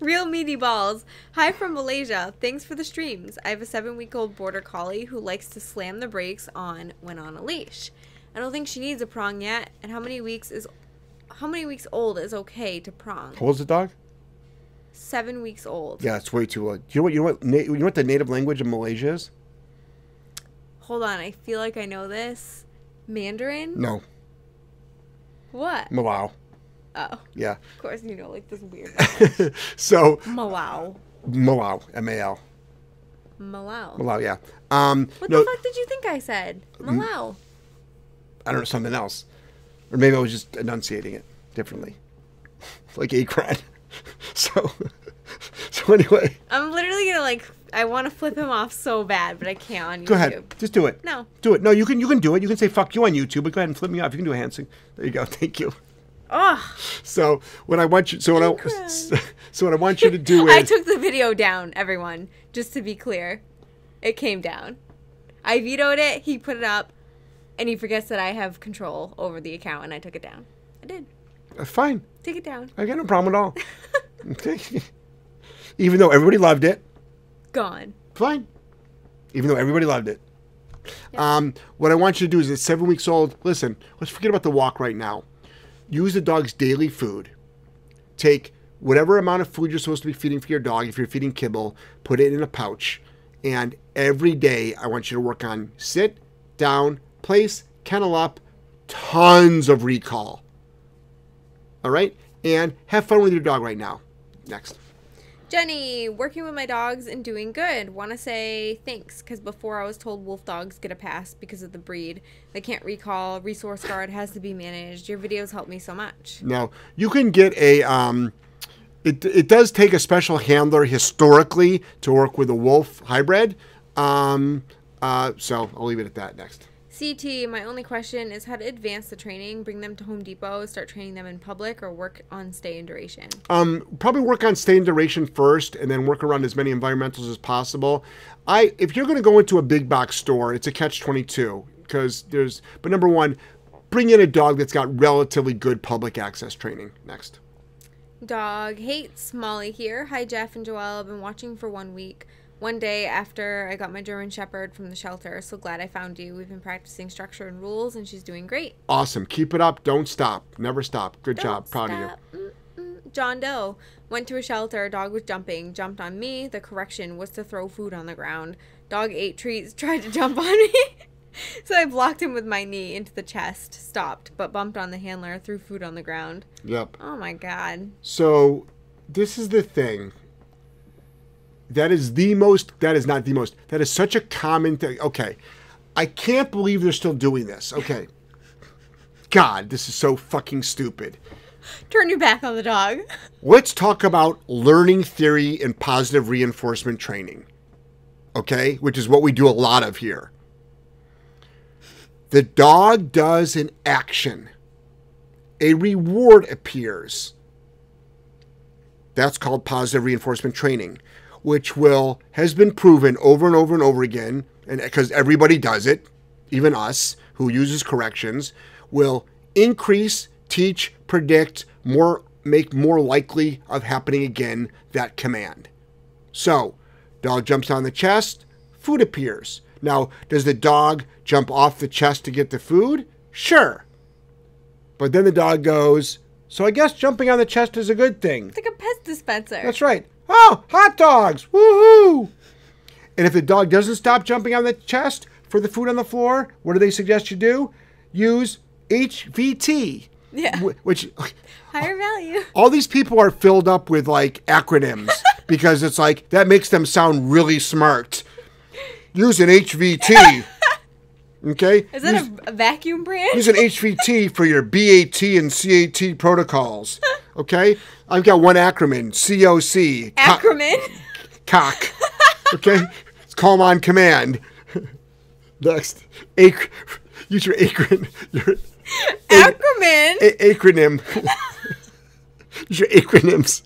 Real meaty balls. Hi from Malaysia. Thanks for the streams. I have a seven week old border collie who likes to slam the brakes on when on a leash. I don't think she needs a prong yet. And how many weeks is how many weeks old is okay to prong? How old's the dog? Seven weeks old. Yeah, it's way too old. You know what? You know what? Na- you know what the native language of Malaysia is? Hold on, I feel like I know this. Mandarin? No, What? Malau. Oh, Yeah. of course you know like this weird. so Malau. Malau, M-A-L, Malau. Malau. Yeah. Um, What no, the fuck did you think I said? Malau. I don't know something else, or maybe I was just enunciating it differently, like acron. so, so anyway, I'm literally gonna like I want to flip him off so bad, but I can't on YouTube. Go ahead. Just do it. No. Do it. No, you can you can do it. You can say fuck you on YouTube, but go ahead and flip me off. You can do a hand sing. There you go. Thank you. Oh, So what I want you so what I so what I want you to do is I took the video down, everyone. Just to be clear, it came down. I vetoed it. He put it up, and he forgets that I have control over the account, and I took it down. I did. uh, fine. Take it down. I got no problem at all. okay. Even though everybody loved it, Gone. fine. Even though everybody loved it. Um, what I want you to do is, it's seven weeks old. Listen, let's forget about the walk right now. Use the dog's daily food. Take whatever amount of food you're supposed to be feeding for your dog. If you're feeding kibble, put it in a pouch. And every day, I want you to work on sit, down, place, kennel up, tons of recall. All right? And have fun with your dog right now. Next. Jenny, working with my dogs and doing good. Want to say thanks because before I was told wolf dogs get a pass because of the breed. They can't recall. Resource guard has to be managed. Your videos help me so much. Now you can get a. Um, it it does take a special handler historically to work with a wolf hybrid. Um, uh, so I'll leave it at that. Next. CT, my only question is how to advance the training, bring them to Home Depot, start training them in public, or work on stay and duration. Um, probably work on stay and duration first, and then work around as many environmentals as possible. I if you're going to go into a big box store, it's a catch twenty two because there's. But number one, bring in a dog that's got relatively good public access training. Next. Dog hates Molly here. Hi, Jeff and Joelle. I've been watching for one week. One day after I got my German Shepherd from the shelter. So glad I found you. We've been practicing structure and rules, and she's doing great. Awesome. Keep it up. Don't stop. Never stop. Good job. Proud of you. Mm-mm. John Doe went to a shelter. Dog was jumping. Jumped on me. The correction was to throw food on the ground. Dog ate treats. Tried to jump on me. so I blocked him with my knee into the chest. Stopped, but bumped on the handler. Threw food on the ground. Yep. Oh my god. So this is the thing. That is the most. That is not the most. That is such a common thing. Okay, I can't believe they're still doing this. Okay, God, this is so fucking stupid. Turn your back on the dog. Let's talk about learning theory and positive reinforcement training. Okay, which is what we do a lot of here. The dog does an action. A reward appears. That's called positive reinforcement training, which will has been proven over and over and over again, and because everybody does it, even us who uses corrections, will increase, teach, predict, more make more likely of happening again that command. So, dog jumps on the chest, food appears. Now, does the dog jump off the chest to get the food? Sure. But then the dog goes, So I guess jumping on the chest is a good thing. It's like a Pez dispenser. That's right. Oh, hot dogs! Woohoo! And if the dog doesn't stop jumping on the chest for the food on the floor, what do they suggest you do? Use HVT. Yeah. Which Higher value. all these people are filled up with like acronyms because it's like that makes them sound really smart. Use an HVT. Okay? Is that use, a, a vacuum brand? use an HVT for your BAT and CAT protocols. Okay? I've got one acronym, COC. Co- cock. Okay? It's calm on command. Next. Ac- use your acron your Ackerman. a- acronym. use your acronyms.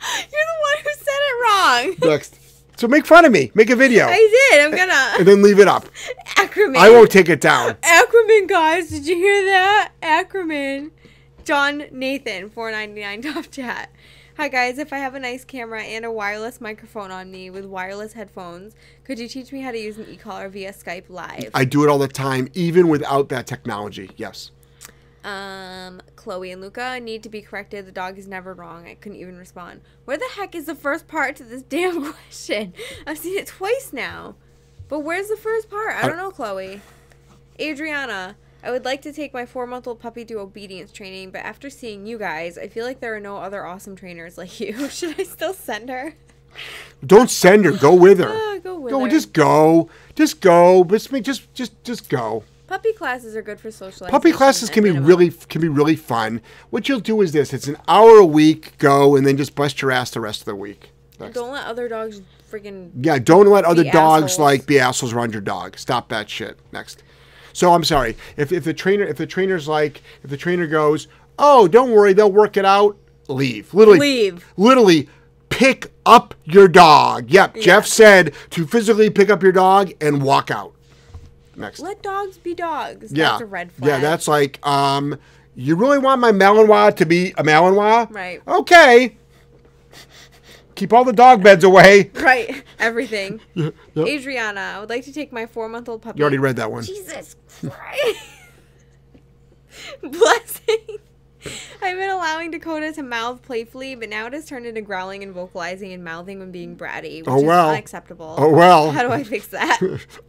You're the one who said it wrong. Next. So make fun of me. Make a video. I did. I'm gonna. And then leave it up. Ackerman. I won't take it down. Ackerman, guys. Did you hear that? Ackerman. John Nathan, 499 top chat. Hi guys, if I have a nice camera and a wireless microphone on me with wireless headphones, could you teach me how to use an e-collar via Skype live? I do it all the time, even without that technology. Yes. Um, Chloe and Luca need to be corrected. The dog is never wrong. I couldn't even respond. Where the heck is the first part to this damn question? I've seen it twice now. But where's the first part? I don't know, Chloe. Adriana, I would like to take my four month old puppy to obedience training, but after seeing you guys, I feel like there are no other awesome trainers like you. Should I still send her? Don't send her. Go with her. Ah, go with go. her. Just go. Just go. Just just just just go. Puppy classes are good for socializing. Puppy classes can be minimum. really can be really fun. What you'll do is this: it's an hour a week, go, and then just bust your ass the rest of the week. Next. Don't let other dogs freaking. Yeah, don't let other dogs assholes. like be assholes around your dog. Stop that shit. Next. So I'm sorry. If, if the trainer if the trainer's like if the trainer goes, "Oh, don't worry, they'll work it out." Leave. Literally Leave. Literally pick up your dog. Yep, Jeff said to physically pick up your dog and walk out. Next. Let dogs be dogs. yeah. That's a red flag. Yeah, that's like um you really want my Malinois to be a Malinois? Right. Okay. Keep all the dog beds away. Right. Everything. Yep. Adriana, I would like to take my four month old puppy. You already read that one. Jesus Christ. Blessing. I've been allowing Dakota to mouth playfully, but now it has turned into growling and vocalizing and mouthing when being bratty, which Oh, well. is unacceptable. Oh, well. How do I fix that?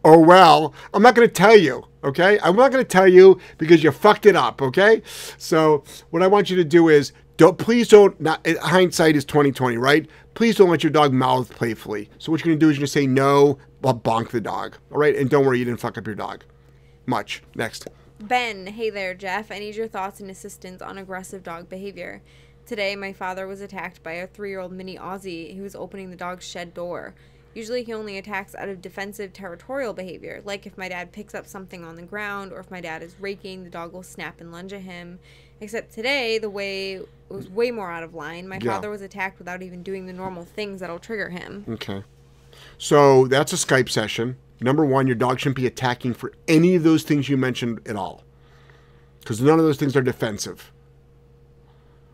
oh well i'm not going to tell you okay i'm not going to tell you because you fucked it up okay so what i want you to do is don't please don't not hindsight is 2020 right please don't let your dog mouth playfully so what you're to do is you're to say no but bonk the dog all right and don't worry you didn't fuck up your dog much next Ben, hey there, Jeff. I need your thoughts and assistance on aggressive dog behavior. Today, my father was attacked by a three year old mini Aussie who was opening the dog's shed door. Usually, he only attacks out of defensive territorial behavior, like if my dad picks up something on the ground or if my dad is raking, the dog will snap and lunge at him. Except today, the way was way more out of line. My Yeah. father was attacked without even doing the normal things that'll trigger him. okay so that's a skype session number one your dog shouldn't be attacking for any of those things you mentioned at all because none of those things are defensive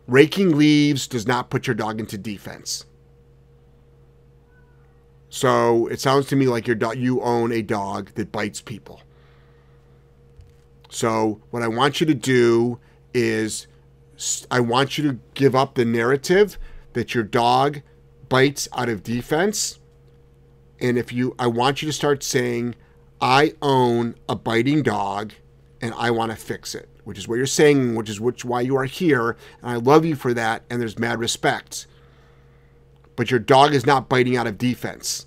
raking leaves does not put your dog into defense. So it sounds to me like your dog, you own a dog that bites people. So what I want you to do is, I want you to give up the narrative that your dog bites out of defense. And if you, I want you to start saying, I own a biting dog and I want to fix it, which is what you're saying, which is which why you are here. And I love you for that. And there's mad respect. But your dog is not biting out of defense.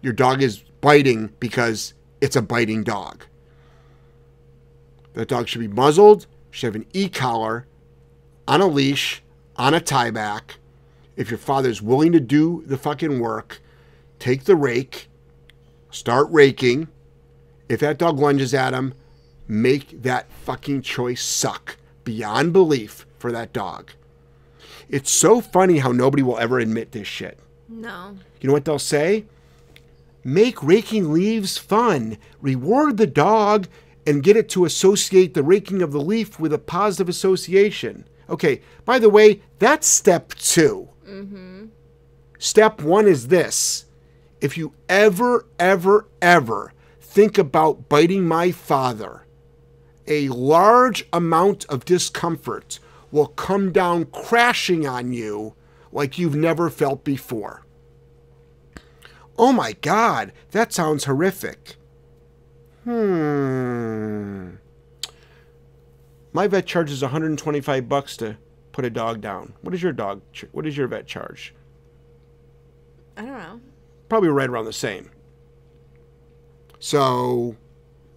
Your dog is biting because it's a biting dog. That dog should be muzzled, should have an e collar, on a leash, on a tie back. If your father's willing to do the fucking work, take the rake, start raking. If that dog lunges at him, make that fucking choice suck beyond belief for that dog. It's so funny how nobody will ever admit this shit. No. You know what they'll say? Make raking leaves fun. Reward the dog and get it to associate the raking of the leaf with a positive association. Okay, by the way, that's step 2 mm-hmm. Step one is this if you ever, ever, ever think about biting my father, a large amount of discomfort will come down crashing on you like you've never felt before. Oh my God, that sounds horrific. Hmm. My vet charges 125 bucks to put a dog down. What is your dog? What is your vet charge? I don't know. Probably right around the same. So,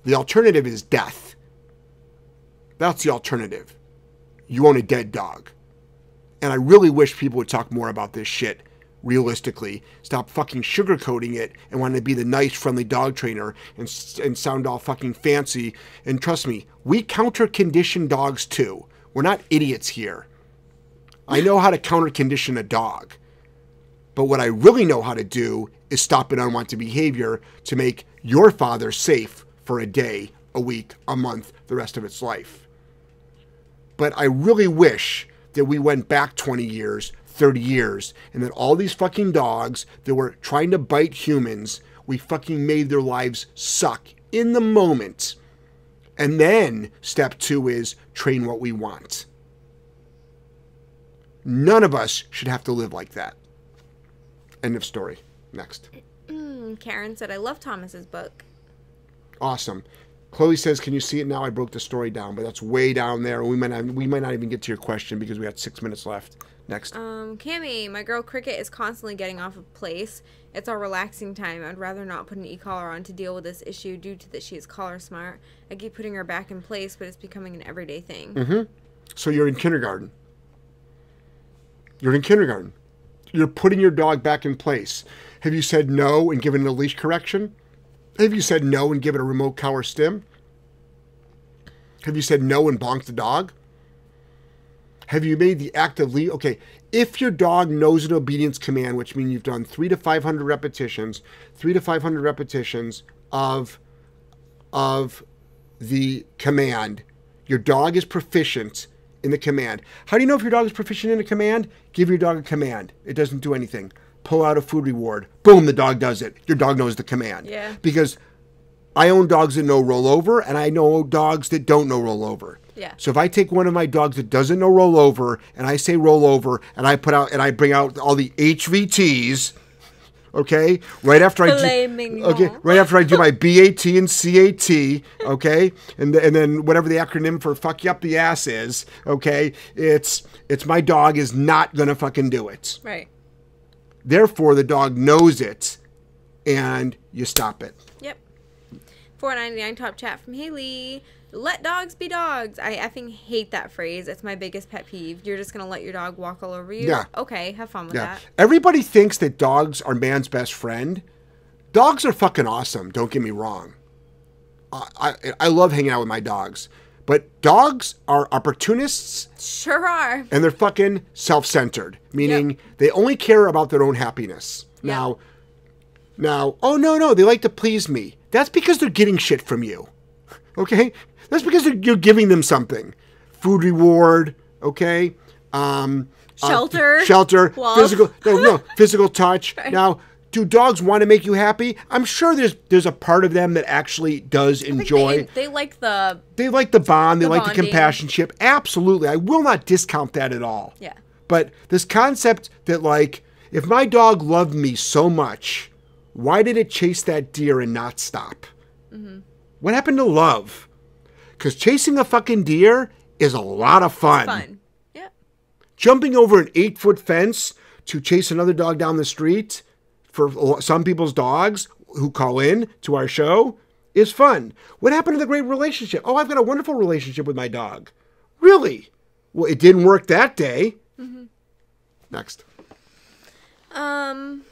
the alternative is death. That's the alternative. You own a dead dog. And I really wish people would talk more about this shit realistically. Stop fucking sugarcoating it and want to be the nice, friendly dog trainer and, and sound all fucking fancy. And trust me, we counter condition dogs too. We're not idiots here. I know how to counter condition a dog. But what I really know how to do is stop an unwanted behavior to make your father safe for a day, a week, a month, the rest of its life. But I really wish that we went back 20 years, 30 years, and that all these fucking dogs that were trying to bite humans, we fucking made their lives suck in the moment. And then step two is train what we want. None of us should have to live like that. End of story. Next. Mm, Karen said, I love Thomas's book. Awesome. Chloe says, "Can you see it now?" I broke the story down, but that's way down there. We might not, we might not even get to your question because we had six minutes left. Next. Um, Cammy, my girl Cricket is constantly getting off of place. It's our relaxing time. I'd rather not put an e-collar on to deal with this issue due to that she is collar smart. I keep putting her back in place, but it's becoming an everyday thing. So you're in kindergarten. You're in kindergarten. you're putting your dog back in place. Have you said no and given it a leash correction? Have you said no and given it a remote collar stim? Have you said no and bonked the dog? Have you made the active lead? Okay, if your dog knows an obedience command, which means you've done three to five hundred repetitions, three to five hundred repetitions of of the command, your dog is proficient in the command. How do you know if your dog is proficient in a command? Give your dog a command. It doesn't do anything. Pull out a food reward. Boom, the dog does it. Your dog knows the command. Yeah. Because I own dogs that know rollover, and I know dogs that don't know rollover. Yeah. So if I take one of my dogs that doesn't know rollover, and I say rollover, and I put out and I bring out all the HVTs, okay, right after I do, okay, right after I do my BAT and CAT, okay, and and then whatever the acronym for fuck you up the ass is, okay, it's it's my dog is not gonna fucking do it. Right. Therefore, the dog knows it, and you stop it. Yep. Four ninety nine top chat from Haley. Let dogs be dogs. I effing hate that phrase. It's my biggest pet peeve. You're just gonna let your dog walk all over you. Yeah. Okay, have fun with Yeah. that. Everybody thinks that dogs are man's best friend. Dogs are fucking awesome. Don't get me wrong. I, I, I love hanging out with my dogs. But dogs are opportunists Sure are. and they're fucking self centered, meaning they only care about their own happiness. Yeah. Now, now, oh no, no, they like to please me. That's because they're getting shit from you. Okay? That's because you're giving them something. Food reward, okay? Um, uh, Shelter. shelter, Love. physical, no, no, physical touch. Now, do dogs want to make you happy? I'm sure there's there's a part of them that actually does enjoy. They, they like the They like the bond. They The like the bonding. companionship. Absolutely, I will not discount that at all. yeah. But this concept that like, if my dog loved me so much, why did it chase that deer and not stop? Mm-hmm. What happened to love? Because chasing a fucking deer is a lot of fun. Fun. Yep. Jumping over an eight foot fence to chase another dog down the street for some people's dogs who call in to our show is fun. What happened to the great relationship? Oh, I've got a wonderful relationship with my dog. Really? Well, it didn't work that day. Mm-hmm. Next. Um,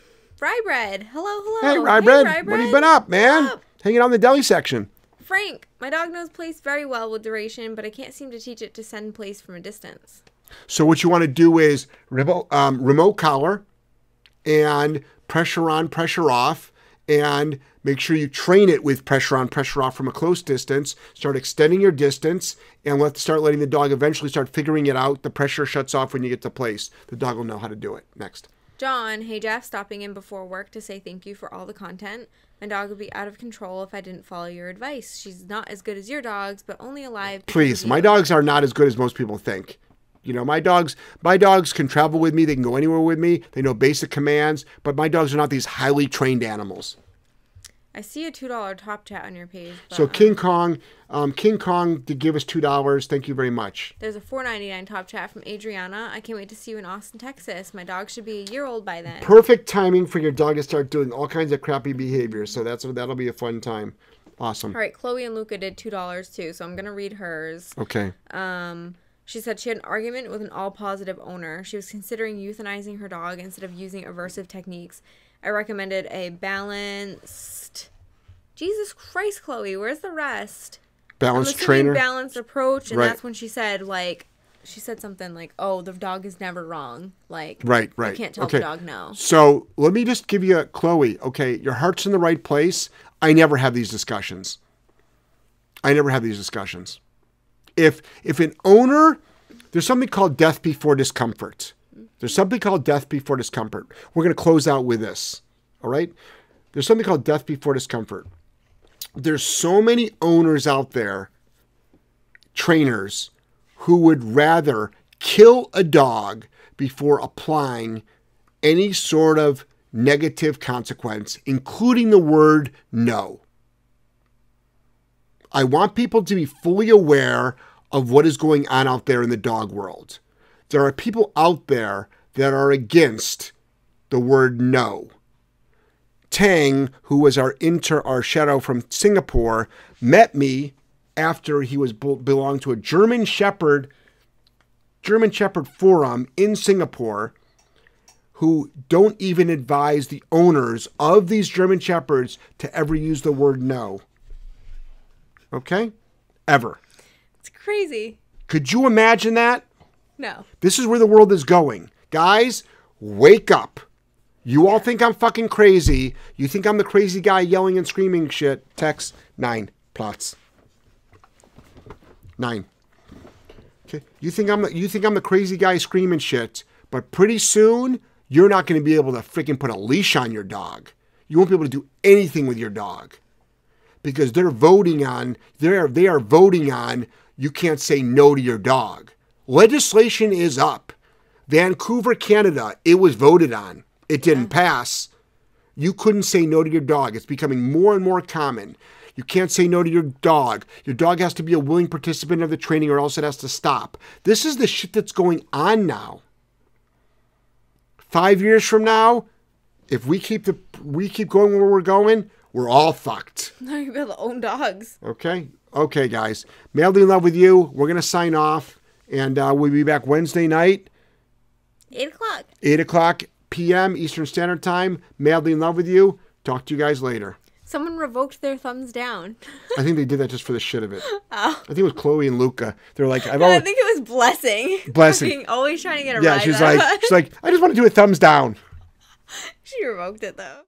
Rye Bread. Hello, hello. Hey, Rybread, Rye what have you been up, man? Up. Hanging out in the deli section. Frank, my dog knows place very well with duration, but I can't seem to teach it to send place from a distance. So what you want to do is remote, um, remote collar and pressure on, pressure off, and make sure you train it with pressure on, pressure off from a close distance. Start extending your distance and let start letting the dog eventually start figuring it out. The pressure shuts off when you get to place. The dog will know how to do it. Next. John, hey Jeff, stopping in before work to say thank you for all the content. My dog would be out of control if I didn't follow your advice. She's not as good as your dogs, but only alive. Please, my dogs are not as good as most people think. You know, my dogs, my dogs can travel with me. They can go anywhere with me. They know basic commands, but my dogs are not these highly trained animals. I see a two dollar top chat on your page. But, So um, King Kong, um, King Kong did give us two dollars. Thank you very much. There's a four ninety nine top chat from Adriana. I can't wait to see you in Austin, Texas. My dog should be a year old by then. Perfect timing for your dog to start doing all kinds of crappy behavior. So that's that'll be a fun time. Awesome. All right, Chloe and Luca did two dollars too, so I'm gonna read hers. Okay. Um, she said she had an argument with an all positive owner. She was considering euthanizing her dog instead of using aversive techniques. I recommended a balanced. Jesus Christ, Chloe, where's the rest? Balanced trainer. balanced approach, and Right. that's when she said like, she said something like, "Oh, the dog is never wrong." Like, Right, right. You can't tell okay. the dog no. So let me just give you a Chloe. Okay, your heart's in the right place. I never have these discussions. I never have these discussions. If if an owner, there's something called death before discomfort. There's something called death before discomfort. We're going to close out with this. All right. There's something called death before discomfort. There's so many owners out there, trainers, who would rather kill a dog before applying any sort of negative consequence, including the word no. I want people to be fully aware of what is going on out there in the dog world. There are people out there that are against the word no. Tang, who was our inter our shadow from Singapore, met me after he was belonged to a German Shepherd German Shepherd Forum in Singapore, who don't even advise the owners of these German Shepherds to ever use the word no. Okay? Ever. It's crazy. Could you imagine that? No. This is where the world is going. Guys, wake up. You all think I'm fucking crazy. You think I'm the crazy guy yelling and screaming shit. Text nine plots. Nine. Okay. You think I'm the, you think I'm the crazy guy screaming shit, but pretty soon you're not going to be able to freaking put a leash on your dog. You won't be able to do anything with your dog because they're voting on they're they are voting on you can't say no to your dog. Legislation is up. Vancouver, Canada, it was voted on. It didn't pass. You couldn't say no to your dog. It's becoming more and more common. You can't say no to your dog. Your dog has to be a willing participant of the training or else it has to stop. This is the shit that's going on now. 5 years from now, if we keep the we keep going where we're going, we're all fucked. Now able to own dogs. Okay. Okay, guys. Madly in love with you. We're gonna sign off, and uh, we'll be back Wednesday night, Eight o'clock. eight o'clock p.m. Eastern Standard Time. Madly in love with you. Talk to you guys later. Someone revoked their thumbs down. I think they did that just for the shit of it. Oh. I think it was Chloe and Luca. They're like, I've I think it was blessing. Blessing. Fucking always trying to get a yeah. rise She's out like, she's like, I just want to do a thumbs down. she revoked it though.